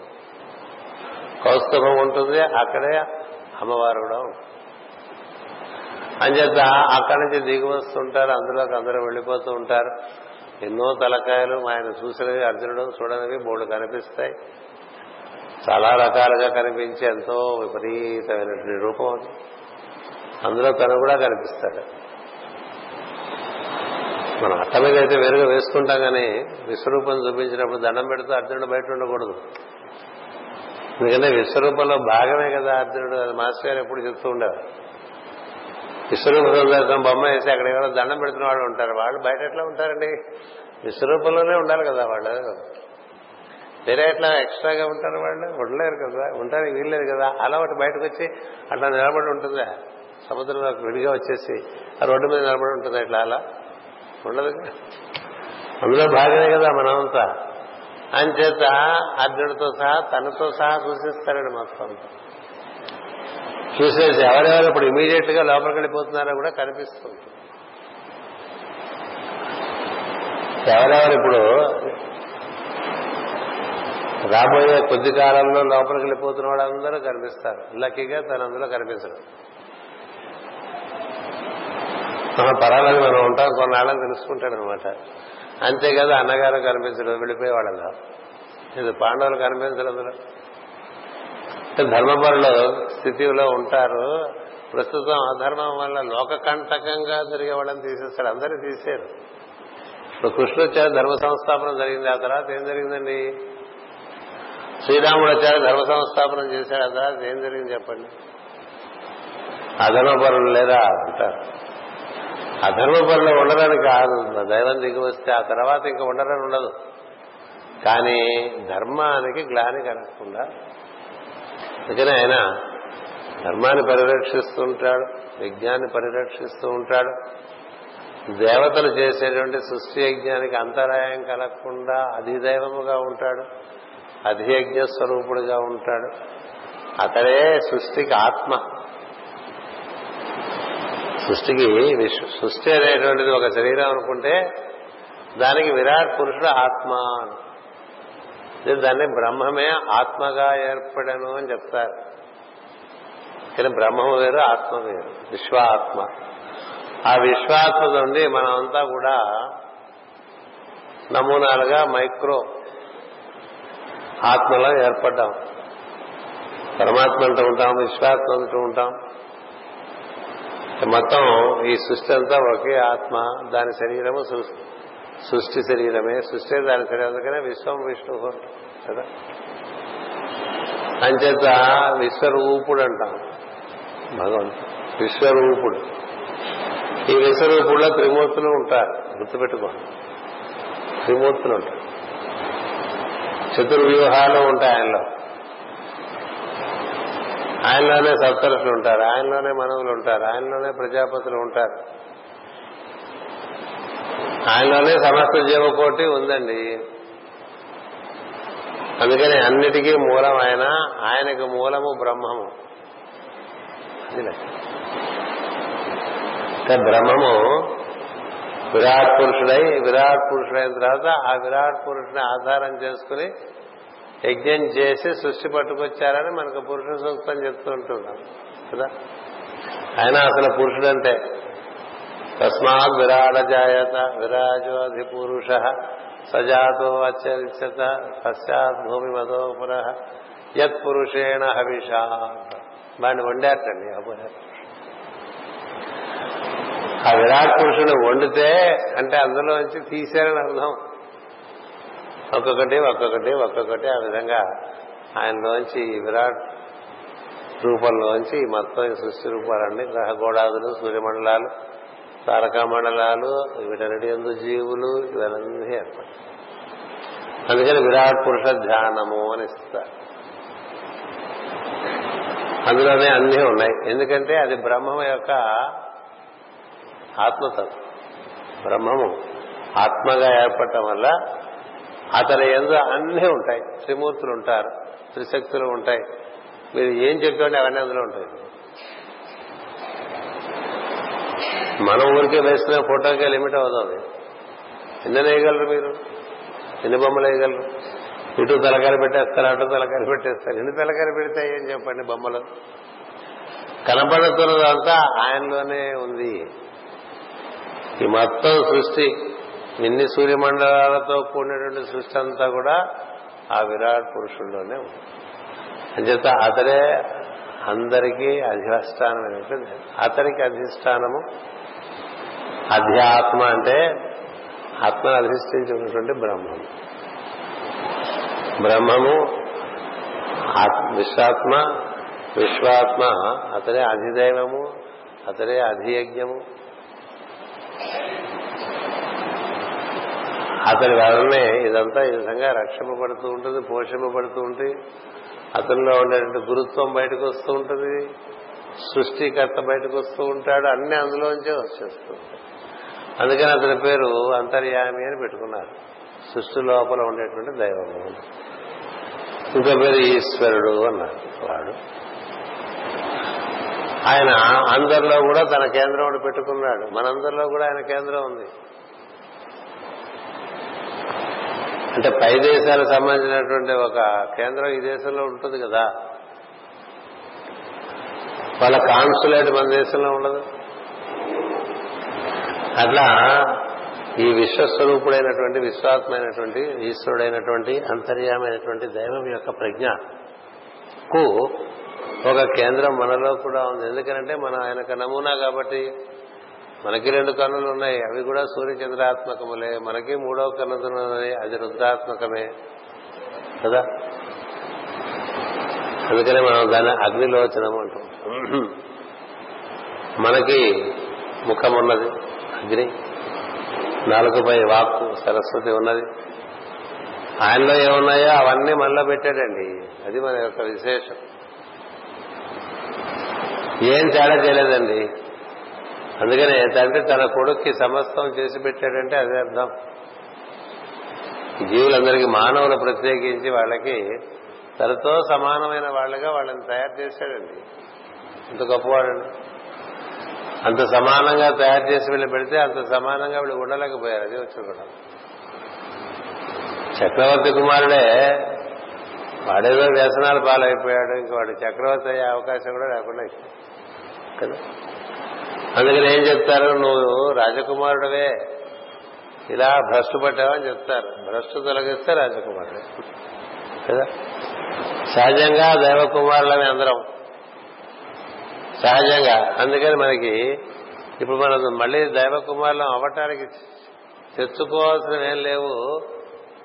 కౌస్తుభం ఉంటుంది అక్కడే అమ్మవారు కూడా ఉంటుంది. అంచేత అక్కడి నుంచి దిగి వస్తుంటారు అందులోకి అందరూ వెళ్ళిపోతూ ఉంటారు. ఎన్నో తలకాయలు ఆయన చూసినవి అర్జునుడు చూడనివి మూడు కనిపిస్తాయి. చాలా రకాలుగా కనిపించి ఎంతో విపరీతమైనటువంటి రూపం అది. అందులో తను కూడా కనిపిస్తాడు. మనం అట్ట మీద అయితే వేరుగా వేసుకుంటాం కానీ విశ్వరూపం చూపించినప్పుడు దండం పెడుతూ అర్జునుడు బయట ఉండకూడదు. ఎందుకంటే విశ్వరూపంలో భాగమే కదా అర్జునుడు అది మాస్టర్ గారు ఎప్పుడు చెప్తూ ఉండేవారు. విశ్వరూప సందర్శనం బొమ్మ వేసి అక్కడ ఎవరో దండం పెడుతున్న వాళ్ళు ఉంటారు. వాళ్ళు బయట ఎట్లా ఉంటారండి? విశ్వరూపంలోనే ఉండాలి కదా వాళ్ళు. వేరే ఎట్లా ఎక్స్ట్రాగా ఉంటారు వాళ్ళు? ఉండలేరు కదా. ఉండడానికి వీల్లేదు కదా. అలా ఒకటి బయటకు వచ్చి అట్లా నిలబడి ఉంటుందా? సముద్రంలో విడిగా వచ్చేసి ఆ రోడ్డు మీద నిలబడి ఉంటుందా ఇట్లా అలా? ఉండదు అందులో భాగమే కదా మనమంతా. అంచేత అర్జునుడితో సహా తనతో సహా సూచిస్తారండి మొత్తం చూసేసి ఎవరెవరు ఇప్పుడు ఇమీడియట్గా లోపలికి వెళ్ళిపోతున్నారో కూడా కనిపిస్తుంది. ఎవరెవరు ఇప్పుడు రాబోయే కొద్ది కాలంలో లోపలికి వెళ్ళిపోతున్న వాళ్ళందరూ కనిపిస్తారు. లక్కీగా తను అందులో కనిపించడం. మన పరాలని మనం ఉంటాం కొన్నాళ్ళని తెలుసుకుంటాడు అనమాట అంతేకాదు అన్నగారు కనిపించడం వెళ్ళిపోయేవాళ్ళంగా ఇది పాండవులు కనిపించడం అందులో. ధర్మపరులు స్థితిలో ఉంటారు. ప్రస్తుతం అధర్మం వల్ల లోకకంటకంగా జరిగే వాళ్ళని తీసేస్తాడు. అందరినీ తీసేరు ఇప్పుడు కృష్ణుడు ధర్మ సంస్థాపన జరిగింది. ఆ తర్వాత ఏం జరిగిందండి? శ్రీరాముడు వచ్చారు ధర్మ సంస్థాపనం చేశాడు కదా ఏం జరిగింది చెప్పండి? అధర్మపరులు లేదా అంటారు. అధర్మపరులు ఉండరని కాదు దైవం దిగి వస్తే ఆ తర్వాత ఇంకా ఉండరని ఉండదు. కానీ ధర్మానికి గ్లాని కలగకుండా అందుకనే ఆయన ధర్మాన్ని పరిరక్షిస్తూ ఉంటాడు యజ్ఞాన్ని పరిరక్షిస్తూ ఉంటాడు. దేవతలు చేసేటువంటి సృష్టి యజ్ఞానికి అంతరాయం కలగకుండా అధిదైవముగా ఉంటాడు. అధియజ్ఞ స్వరూపుడుగా ఉంటాడు. అతడే సృష్టికి ఆత్మ. సృష్టికి సృష్టి అనేటువంటిది ఒక శరీరం అనుకుంటే దానికి విరాట్ పురుషుడు ఆత్మ దాన్ని బ్రహ్మమే ఆత్మగా ఏర్పడను అని చెప్తారు. కానీ బ్రహ్మము వేరు ఆత్మ వేరు విశ్వాత్మ. ఆ విశ్వాత్మ నుండి మనమంతా కూడా నమూనాలుగా మైక్రో ఆత్మలో ఏర్పడ్డాం. పరమాత్మ అంటూ ఉంటాం విశ్వాత్మ అంటూ ఉంటాం. మొత్తం ఈ సృష్టి అంతా ఒకే ఆత్మ దాని శరీరము సృష్టి. శరీరమే సృష్టి దాని శరీరం. అందుకనే విశ్వం విష్ణు కదా? అంచేత విశ్వరూపుడు అంటాం. భగవంతుడు విశ్వరూపుడు. ఈ విశ్వరూపుడులో త్రిమూర్తులు ఉంటారు. గుర్తుపెట్టుకోండి. త్రిమూర్తులు ఉంటారు. చతుర్వ్యూహాలు ఉంటాయి ఆయనలో. ఆయనలోనే సప్తరుషులు ఉంటారు ఆయనలోనే మనవులు ఉంటారు ఆయనలోనే ప్రజాపతులు ఉంటారు. ఆయనలోనే సమస్త జీవకోటి ఉందండి. అందుకని అన్నిటికీ మూలం ఆయన ఆయనకు మూలము బ్రహ్మము. బ్రహ్మము విరాట్ పురుషుడై విరాట్ పురుషుడైన తర్వాత ఆ విరాట్ పురుషుని ఆధారం చేసుకుని యజ్ఞం చేసి సృష్టి పట్టుకొచ్చారని మనకు పురుష సూక్తం చెప్తూ ఉంటున్నాం. కదా? ఆయన అసలు పురుషుడంటే. తస్మాత్ విరాడ జాయత విరాజోధి పురుష సజాతో అత్యరిచత పశ్చాత్ భూమి మధోపుర యత్ పురుషేణ హవిషా వాడిని వండారటండి ఆ విరాట్ పురుషుడు వండితే అంటే అందులోంచి తీశారని అర్థం. ఒక్కొక్కటి ఒక్కొక్కటి ఒక్కొక్కటి ఆ విధంగా ఆయనలోంచి విరాట్ రూపంలోంచి మొత్తం ఈ సృష్టి రూపాలన్నీ గ్రహగోడాదులు సూర్యమండలాలు తారకామండలాలు వీటన్నిటి ఎందు జీవులు ఇవన్నీ ఏర్పడి అందుకని విరాట్ పురుష ధ్యానము అని ఇస్తారు. అందులోనే అన్నీ ఉన్నాయి. ఎందుకంటే అది బ్రహ్మం యొక్క ఆత్మతత్వం బ్రహ్మము. ఆత్మగా ఏర్పడటం వల్ల అతని ఎందు అన్నీ ఉంటాయి. త్రిమూర్తులు ఉంటారు త్రిశక్తులు ఉంటాయి. మీరు ఏం చెప్పండి అవన్నీ అందులో ఉంటాయి. మన ఊరికే వేసిన ఫోటోకే లిమిట్ అవుతుంది ఎన్ని వేయగలరు మీరు? ఎన్ని బొమ్మలు వేయగలరు? ఇటు తలకాయలు పెట్టేస్తారు అటు తలకాయలు పెట్టేస్తారు. ఎన్ని తలకాయలు పెడతాయి ఏం చెప్పండి బొమ్మలు? కనపడుతున్నదంతా ఆయనలోనే ఉంది. ఈ మొత్తం సృష్టి ఇన్ని సూర్యమండలాలతో కూడినటువంటి సృష్టి అంతా కూడా ఆ విరాట్ పురుషుల్లోనే ఉంది. అంచేత అతడే అందరికీ అధిష్టానమైనటువంటి అతనికి అధిష్టానము. అధ్యాత్మ అంటే ఆత్మను అధిష్ఠించినటువంటి బ్రహ్మము. బ్రహ్మము విశ్వాత్మ విశ్వాత్మ అతడే అధిదైవము అతడే అధియజ్ఞము అతని వలనే ఇదంతా ఈ విధంగా రక్షింపబడుతూ ఉంటుంది పోషింపబడుతూ ఉంటుంది అతనిలో ఉండేటువంటి గురుత్వం బయటకు వస్తూ ఉంటుంది సృష్టికర్త బయటకు వస్తూ ఉంటాడు అన్ని అందులోంచే వచ్చేస్తూ అందుకని అతని పేరు అంతర్యామి అని పెట్టుకున్నారు. సృష్టి లోపల ఉండేటువంటి దైవము. ఇంకో పేరు ఈశ్వరుడు అన్నారు వాడు. ఆయన అందరిలో కూడా తన కేంద్రం ఒకటి పెట్టుకున్నాడు. మనందరిలో కూడా ఆయన కేంద్రం ఉంది. అంటే పై దేశాలకు సంబంధించినటువంటి ఒక కేంద్రం ఈ దేశంలో ఉంటుంది కదా. వాళ్ళ కాన్సులేట్ మన దేశంలో ఉండదు. అట్లా ఈ విశ్వస్వరూపుడైనటువంటి విశ్వాత్మైనటువంటి ఈశ్వరుడైనటువంటి అంతర్యామైనటువంటి దైవం యొక్క ప్రజ్ఞకు ఒక కేంద్రం మనలో కూడా ఉంది. ఎందుకంటే మన ఆయనకు నమూనా కాబట్టి మనకి రెండు కన్నులు ఉన్నాయి. అవి కూడా సూర్యచంద్రాత్మకములే. మనకి మూడో కన్నుతున్నది అది రుద్రాత్మకమే. కదా? అందుకనే మనం దాన్ని అగ్నిలోచనం అంటాం. మనకి ముఖం ఉన్నది. అగ్ని. నాలుగుపై వాక్కు సరస్వతి ఉన్నది. ఆయనలో ఏమున్నాయో అవన్నీ మనలో పెట్టాడండి. అది మన యొక్క విశేషం. ఏం తేడా చేయలేదండి. అందుకనే తండ్రి తన కొడుక్కి సమస్తం చేసి పెట్టాడంటే అదే అర్థం. జీవులందరికీ మానవులు ప్రత్యేకించి వాళ్ళకి తనతో సమానమైన వాళ్ళుగా వాళ్ళని తయారు చేశాడండి. అంత గొప్పవాడండి. అంత సమానంగా తయారు చేసి వీళ్ళు పెడితే అంత సమానంగా వీళ్ళు ఉండలేకపోయారు. అది వచ్చి కూడా చక్రవర్తి కుమారుడే వాడేదో వ్యసనాలు పాలైపోయాడు. ఇంక వాడు చక్రవర్తి అయ్యే అవకాశం కూడా లేకుండా కదా. అందుకని ఏం చెప్తారు? నువ్వు రాజకుమారుడవే. ఇలా భ్రష్టు పట్టావని చెప్తారు. భ్రష్టు తొలగిస్తే రాజకుమారుడే. కదా? సహజంగా దైవ అందరం. సహజంగా. అందుకని మనకి ఇప్పుడు మనం మళ్ళీ దైవకుమారులం అవ్వటానికి తెచ్చుకోవాల్సినవి ఏం లేవు.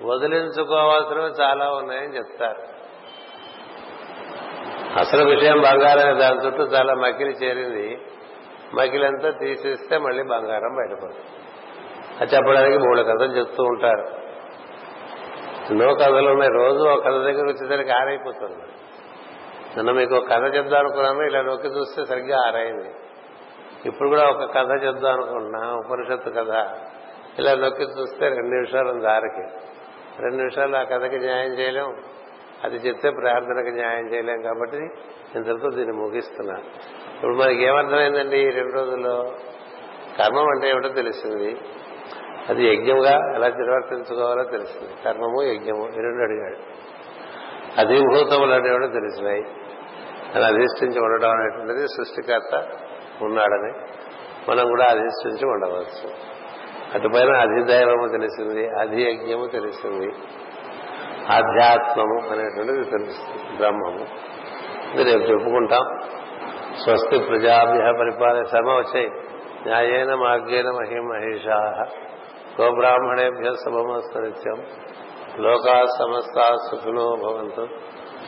వదిలించుకోవాల్సినవి చాలా ఉన్నాయని చెప్తారు. అసలు విషయం బంగారం దాని చుట్టూ చాలా మకిలి చేరింది. మకిలంతా తీసేస్తే మళ్ళీ బంగారం బయటపడుతుంది అది చెప్పడానికి మూడు కథలు చెప్తూ ఉంటారు. ఎన్నో కథలు ఉన్నాయి. రోజు ఒక కథ దగ్గర వచ్చేసరికి ఆరైపోతుంది నిన్న మీకు ఒక కథ చెప్దాం అనుకున్నాను. ఇలా నొక్కి చూస్తే సరిగ్గా ఆరైంది. ఇప్పుడు కూడా ఒక కథ చెప్దాం అనుకుంటున్నా ఉపనిషత్తు కథ. ఇలా నొక్కి చూస్తే రెండు నిమిషాలు ఉంది ఆరకి రెండు నిమిషాలు ఆ కథకి న్యాయం చేయలేం. అది చెప్తే ప్రార్థనకు న్యాయం చేయలేం కాబట్టి ఇంతటితో దీన్ని ముగిస్తున్నా. ఇప్పుడు మనకి ఏమర్థమైందండి ఈ రెండు రోజుల్లో? కర్మం అంటే ఏమిటో తెలిసింది. అది యజ్ఞంగా ఎలా నిర్వర్తించుకోవాలో తెలిసింది. కర్మము యజ్ఞము ఈ రెండు అడిగాడు. అధిభూతములు అనేవి తెలిసినాయి. అని అధిష్ఠించి ఉండడం అనేటువంటిది సృష్టికర్త ఉన్నాడని మనం కూడా అధిష్ఠించి ఉండవచ్చు. అటుపైన అధిదైవము తెలిసింది అధియజ్ఞము తెలిసింది. ఆధ్యాత్మము అనేటువంటిది తెలుస్తుంది బ్రహ్మము. ఇది రేపు చెప్పుకుంటాం. స్వస్తి ప్రజాభ్య పరిపాలన శ్రమ వచ్చాయి న్యాయేన మార్గేణ మహిం మహేషా గోబ్రాహ్మణేభ్య శుభమస్తు లోకా సమస్త సుఖినో భవంతు.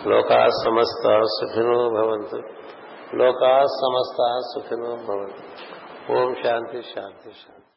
లోకా సమస్త సుఖినో భవంతు. లోకా సమస్త సుఖినో భవంతు. ఓం శాంతి శాంతి శాంతి.